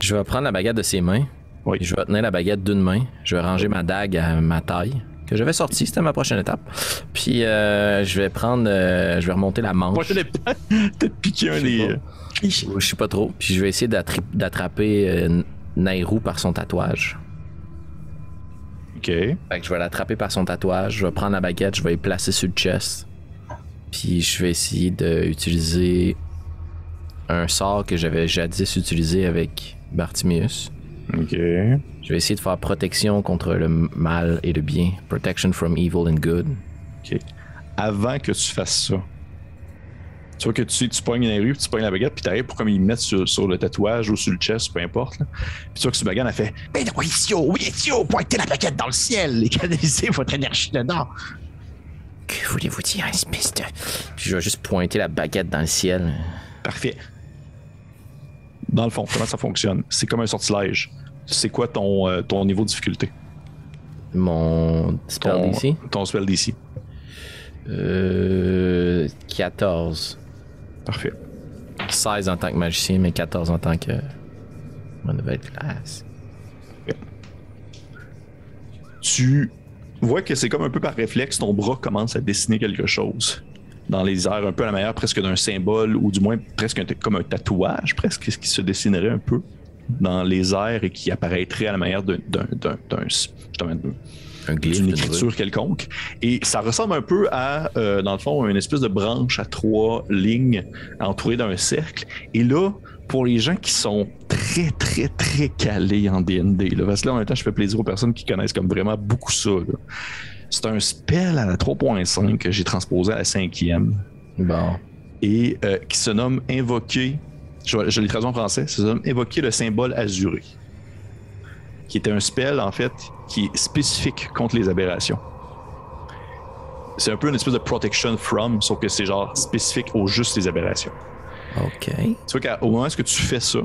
Je vais prendre la baguette de ses mains. Oui. Je vais tenir la baguette d'une main. Je vais ranger ma dague à ma taille que j'avais sortie. C'était ma prochaine étape. Puis euh, je vais prendre, euh, je vais remonter la manche. L'ai peut-être piqué un des. Je sais pas trop. Puis je vais essayer d'attraper euh, Nairou par son tatouage. Ok. Fait que je vais l'attraper par son tatouage. Je vais prendre la baguette, je vais la placer sur le chest. Puis je vais essayer d'utiliser un sort que j'avais jadis utilisé avec Bartimius. Ok. Je vais essayer de faire protection contre le mal et le bien. Protection from evil and good. Ok. Avant que tu fasses ça, tu vois que tu, tu pognes les rues, puis tu pognes la baguette, puis t'arrives pour comme ils mettent sur, sur le tatouage ou sur le chest, peu importe. là. Puis tu vois que Subagan a fait Mais non, idiot, oui, pointez la baguette dans le ciel et canalisez votre énergie dedans. Que voulez-vous dire, espèce de. Puis je vais juste pointer la baguette dans le ciel. Parfait. Dans le fond, comment ça fonctionne? C'est comme un sortilège. C'est quoi ton, euh, ton niveau de difficulté? Mon spell Ton, d'ici. ton spell d'ici. Euh, 14. Parfait. 16 en tant que magicien, mais 14 en tant que. Mon nouvelle classe. tu vois que c'est comme un peu par réflexe, ton bras commence à dessiner quelque chose dans les airs, un peu à la manière presque d'un symbole, ou du moins presque un- comme un tatouage, presque, ce qui se dessinerait un peu dans les airs et qui apparaîtrait à la manière d'un, Un d'une écriture quelconque. Et ça ressemble un peu à, euh, dans le fond, une espèce de branche à trois lignes entourée d'un cercle. Et là, pour les gens qui sont très, très, très calés en D&D, là, parce que là, en même temps, je fais plaisir aux personnes qui connaissent comme vraiment beaucoup ça. C'est un spell à la 3.5 que j'ai transposé à la 5e Bon. et euh, qui se nomme Invoquer. Je, l'ai traduit en français. Ça se nomme Invoquer le symbole azuré. Qui était un spell, en fait, qui est spécifique contre les aberrations. C'est un peu une espèce de protection from, sauf que c'est genre spécifique aux juste les aberrations. Ok. Tu vois qu'au moment où est-ce que tu fais ça,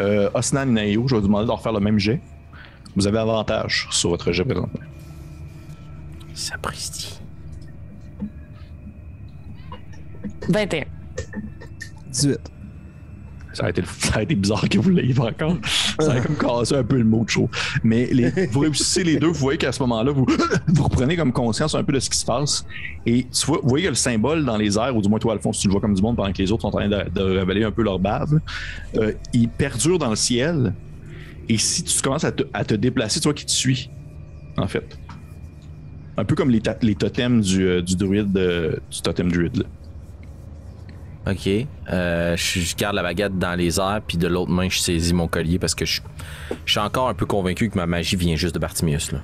euh, Osnan et Naïo, je vais vous demander de refaire le même jet. Vous avez avantage sur votre jet présentement. Sapristi. 21. 18. Ça a, été, bizarre que vous l'ayez encore. Ça a comme cassé un peu le mot de show. Mais vous réussissez les deux, vous voyez qu'à ce moment-là, vous, reprenez comme conscience un peu de ce qui se passe. Et tu vois, vous voyez que le symbole dans les airs, ou du moins toi, Alphonse, tu le vois comme du monde pendant que les autres sont en train de, révéler un peu leur bave, euh, il perdure dans le ciel. Et si tu commences à te, à te déplacer, tu vois qu'il te suit, en fait. Un peu comme les, totems du, euh, druide, euh, du totem druide. là. Ok. Euh, je, garde la baguette dans les airs, puis de l'autre main, je saisis mon collier parce que je, je suis encore un peu convaincu que ma magie vient juste de Bartimius. Là.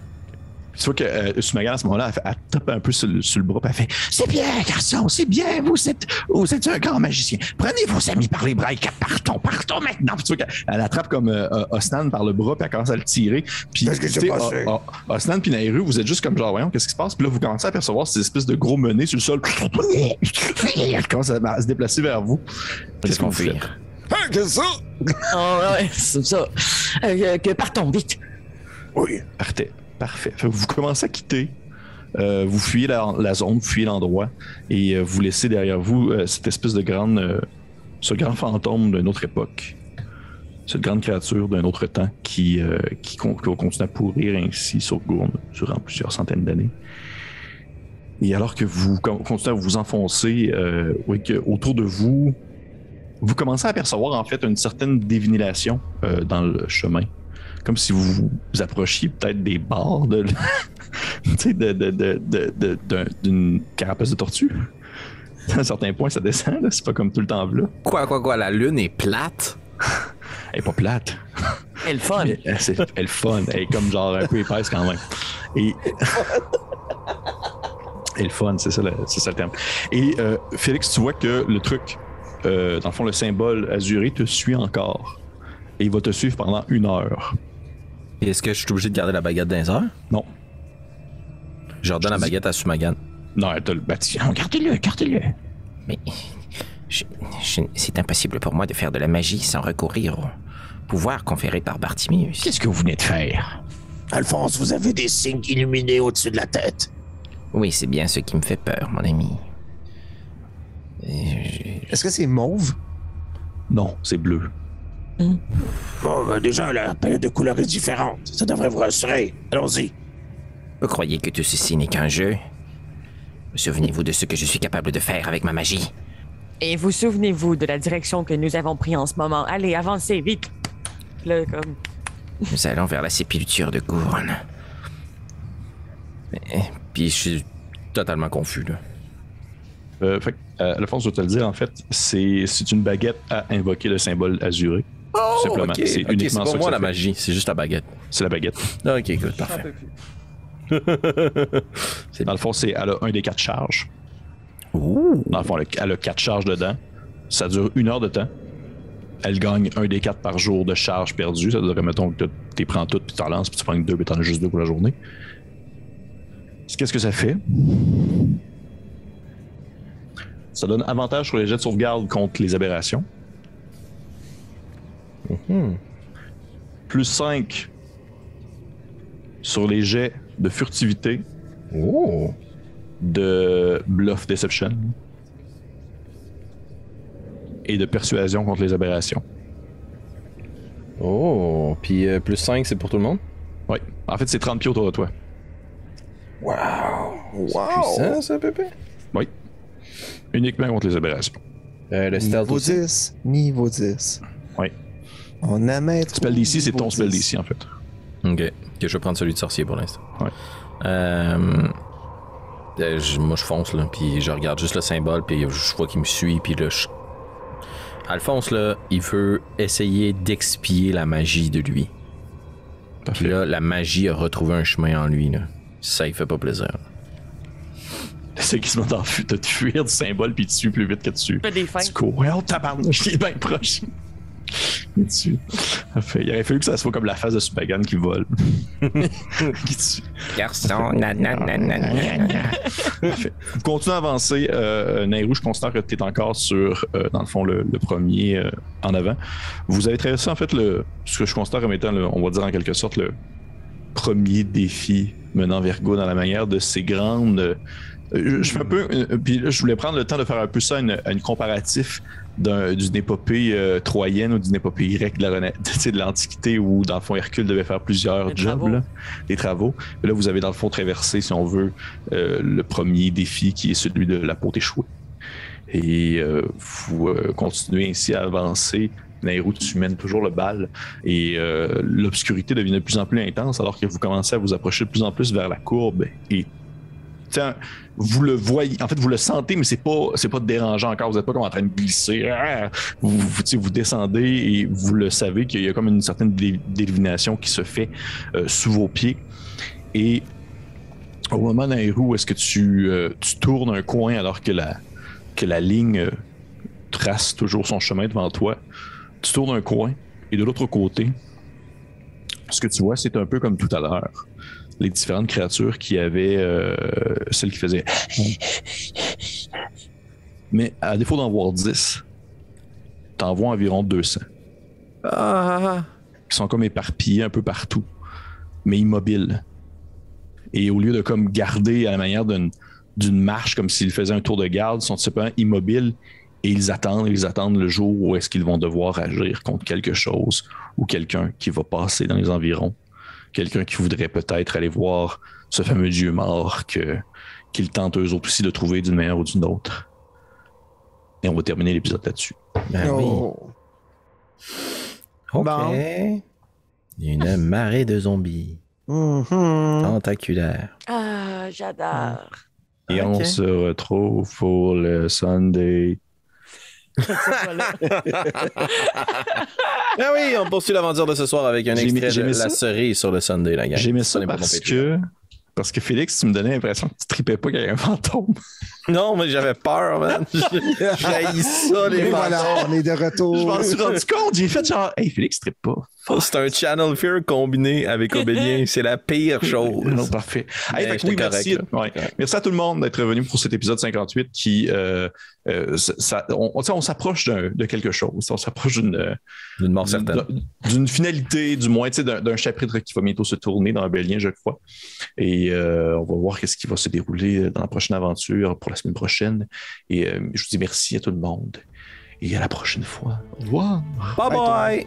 Tu vois que euh, Sumagan, à ce moment-là, elle, fait- elle tape un peu sur le, sur le bras, puis elle fait C'est bien, garçon, c'est bien, vous êtes, vous êtes un grand magicien. Prenez vos amis par les bras et partons, partons maintenant. Puis tu vois qu'elle elle attrape comme euh, Osnan par le bras, puis elle commence à le tirer. Puis, Qu'est-ce passé? O- O- Osnan puis Nairu, vous êtes juste comme genre, voyons, qu'est-ce qui se passe? Puis là, vous commencez à apercevoir ces espèces de gros menés sur le sol. Elle commence à, à se déplacer vers vous. Qu'est-ce que vous faites? Hein, qu'est-ce que ça? Oh, ouais, c'est ça. Euh, que partons vite. Oui. Parfait. Vous commencez à quitter. euh, vous fuyez la, zone, vous fuyez l'endroit et euh, vous laissez derrière vous euh, cette espèce de grande. ce grand fantôme d'une autre époque. Cette grande créature d'un autre temps qui, qui, con- qui va continuer à pourrir ainsi sur Gourne durant plusieurs centaines d'années. Et alors que vous con- continuez à vous enfoncer, autour de vous, vous commencez à apercevoir en fait une certaine dévinilation euh, dans le chemin comme si vous vous approchiez peut-être des bords de, tu sais, de, de, de, de- de- d'un- d'une carapace de tortue. À un certain point, ça descend, là. c'est pas comme tout le temps là. Quoi, quoi, quoi, la lune est plate? Elle est pas plate. Elle est fun. Elle, c'est- elle est fun. Elle est comme genre un peu épaisse quand même. Et. Elle est fun, c'est ça, le, c'est ça le terme. Et euh, Félix, tu vois que le truc euh, dans le fond, le symbole azuré te suit encore. Et il va te suivre pendant une heure. Et Est-ce que je suis obligé de garder la baguette d'un heure? Non. Je redonne la baguette à Sumagan. Non, elle te le bâti. Gardez-le, gardez-le. Mais je- je- c'est impossible pour moi de faire de la magie sans recourir au pouvoir conféré par Bartimius. Qu'est-ce que vous venez de faire? Alphonse, vous avez des signes illuminés au-dessus de la tête. Oui, c'est bien ce qui me fait peur, mon ami. Je- Est-ce que c'est mauve? Non, c'est bleu. Bon, ben, déjà, la palette de couleurs est différente. Ça devrait vous rassurer. Allons-y. Vous croyez que tout ceci n'est qu'un jeu? Souvenez-vous de ce que je suis capable de faire avec ma magie? Et vous souvenez-vous de la direction que nous avons prise en ce moment? Allez, avancez, vite. Là, comme... Nous allons vers la sépulture de Gourne. Mais Puis je suis totalement confus, là. Euh, fait que, euh, Alphonse, je vais te le dire, en fait, c'est c'est une baguette à invoquer le symbole azuré. Tout simplement. ok, c'est ok, uniquement pour moi ça la fait. magie, c'est juste la baguette. C'est la baguette. Ok, good, parfait. Dans le fond, c'est, elle a un des quatre charges. Dans le fond, elle a, elle a quatre charges dedans. Ça dure une heure de temps. Elle gagne un des quatre par jour de charge perdue. Ça veut dire, mettons, que tu prends toutes, puis t'en lances, puis tu prends deux, puis t'en as juste deux pour la journée. Qu'est-ce que ça fait? Ça donne avantage sur les jets de sauvegarde contre les aberrations. Plus 5 sur les jets de furtivité, Oh! de bluff deception et de persuasion contre les aberrations. Oh! Puis euh, plus 5, c'est pour tout le monde? Oui. En fait, c'est 30 pieds autour de toi. Wow! Puissant, ça, Pépé? Oui. Uniquement contre les aberrations. Euh, le stealth Niveau aussi? 10. Niveau 10. Oui. On a mettre. Spell DC, c'est ton spell DC, en fait. Ok. Que je vais prendre celui de sorcier pour l'instant. Ouais. Euh, euh, je- moi, je fonce, là, puis je regarde juste le symbole, puis je vois qu'il me suit, puis là, je... Alphonse, là, il veut essayer d'expier la magie de lui. Puis là, la magie a retrouvé un chemin en lui, là. Ça, il fait pas plaisir. C'est qui se met en fu- de te fuir du symbole puis il te tue plus vite que tu. Fais des fins. Tu cours. Ouais, oh tabarnouche, il est bien proche. Il tue. Parfait. Il aurait fallu que ça soit comme la phase de Supagan qui vole. qui tue. garçon, continuez à avancer. Euh, Nairou, je considère que tu es encore sur, euh, dans le fond, le, le premier euh, en avant. Vous avez traversé, en fait, le, ce que je considère comme étant, le- on va dire en quelque sorte, le premier défi menant vers Go dans la manière de ces grandes. euh, je, je fais un peu. euh, puis là, je voulais prendre le temps de faire un peu ça, une, une comparatif d'une épopée euh, troyenne ou d'une épopée grecque de la de l'Antiquité où, dans le fond, Hercule devait faire plusieurs Des jobs, travaux. là, des travaux. Et là, vous avez, dans le fond, traversé, si on veut, euh, le premier défi qui est celui de la peau échouée. Et euh, vous continuez ainsi à avancer. Nairou, tu mènes toujours le bal et l'obscurité devient de plus en plus intense alors que vous commencez à vous approcher de plus en plus vers la courbe et vous le voyez, en fait, vous le sentez, mais c'est pas, c'est pas dérangeant encore. Vous n'êtes pas comme en train de glisser. Ah! Vous, vous, descendez et vous le savez qu'il y a comme une certaine dé- délimination qui se fait euh, sous vos pieds. Et au moment Nairou, où est-ce que tu, euh, tu tournes un coin alors que la, que la ligne euh, trace toujours son chemin devant toi? Tu tournes un coin et de l'autre côté, ce que tu vois, c'est un peu comme tout à l'heure. Les différentes créatures qui avaient euh, celle qui faisait. Mais à défaut d'en voir 10, t'en vois environ 200 Ah! qui sont comme éparpillés un peu partout, mais immobiles. Et au lieu de comme garder à la manière d'une marche comme s'ils faisaient un tour de garde, sont simplement immobiles et ils attendent, ils attendent le jour où est-ce qu'ils vont devoir agir contre quelque chose ou quelqu'un qui va passer dans les environs, quelqu'un qui voudrait peut-être aller voir ce fameux dieu mort que qu'ils tentent eux autres aussi de trouver d'une manière ou d'une autre. Et on va terminer l'épisode là-dessus. Ben oui. Oh. Ok. Bon. Y a une marée de zombies Mhm. tentaculaires. Ah, j'adore. Et Ok. on se retrouve pour le Sunday. Ah oui, on poursuit l'aventure de ce soir avec un extrait de mis la ça. cerise sur le Sunday, la gang. J'aimais ça n'est pas parce Patreon. que, parce que Félix, tu me donnais l'impression que tu tripais pas qu'il y avait un fantôme. Non, mais j'avais peur, man. J'ai ça, les voilà, on est de Je retour. m'en suis rendu compte. J'ai fait genre, hey, Félix, trippe pas. C'est un Channel Fear combiné avec Obélien. C'est la pire chose. Non, parfait. Hey, fait merci, ouais. merci à tout le monde d'être venu pour cet épisode 58 qui, euh, euh, ça- on, s'approche de quelque chose. On s'approche d'une D'une mort certaine. d'une- finalité, du moins, tu sais, d'un chapitre qui va bientôt se tourner dans Bélien, je crois. Et euh, on va voir qu'est-ce qui va se dérouler dans la prochaine aventure pour la semaine prochaine. Et euh, je vous dis merci à tout le monde. Et à la prochaine fois. Au revoir. Bye bye!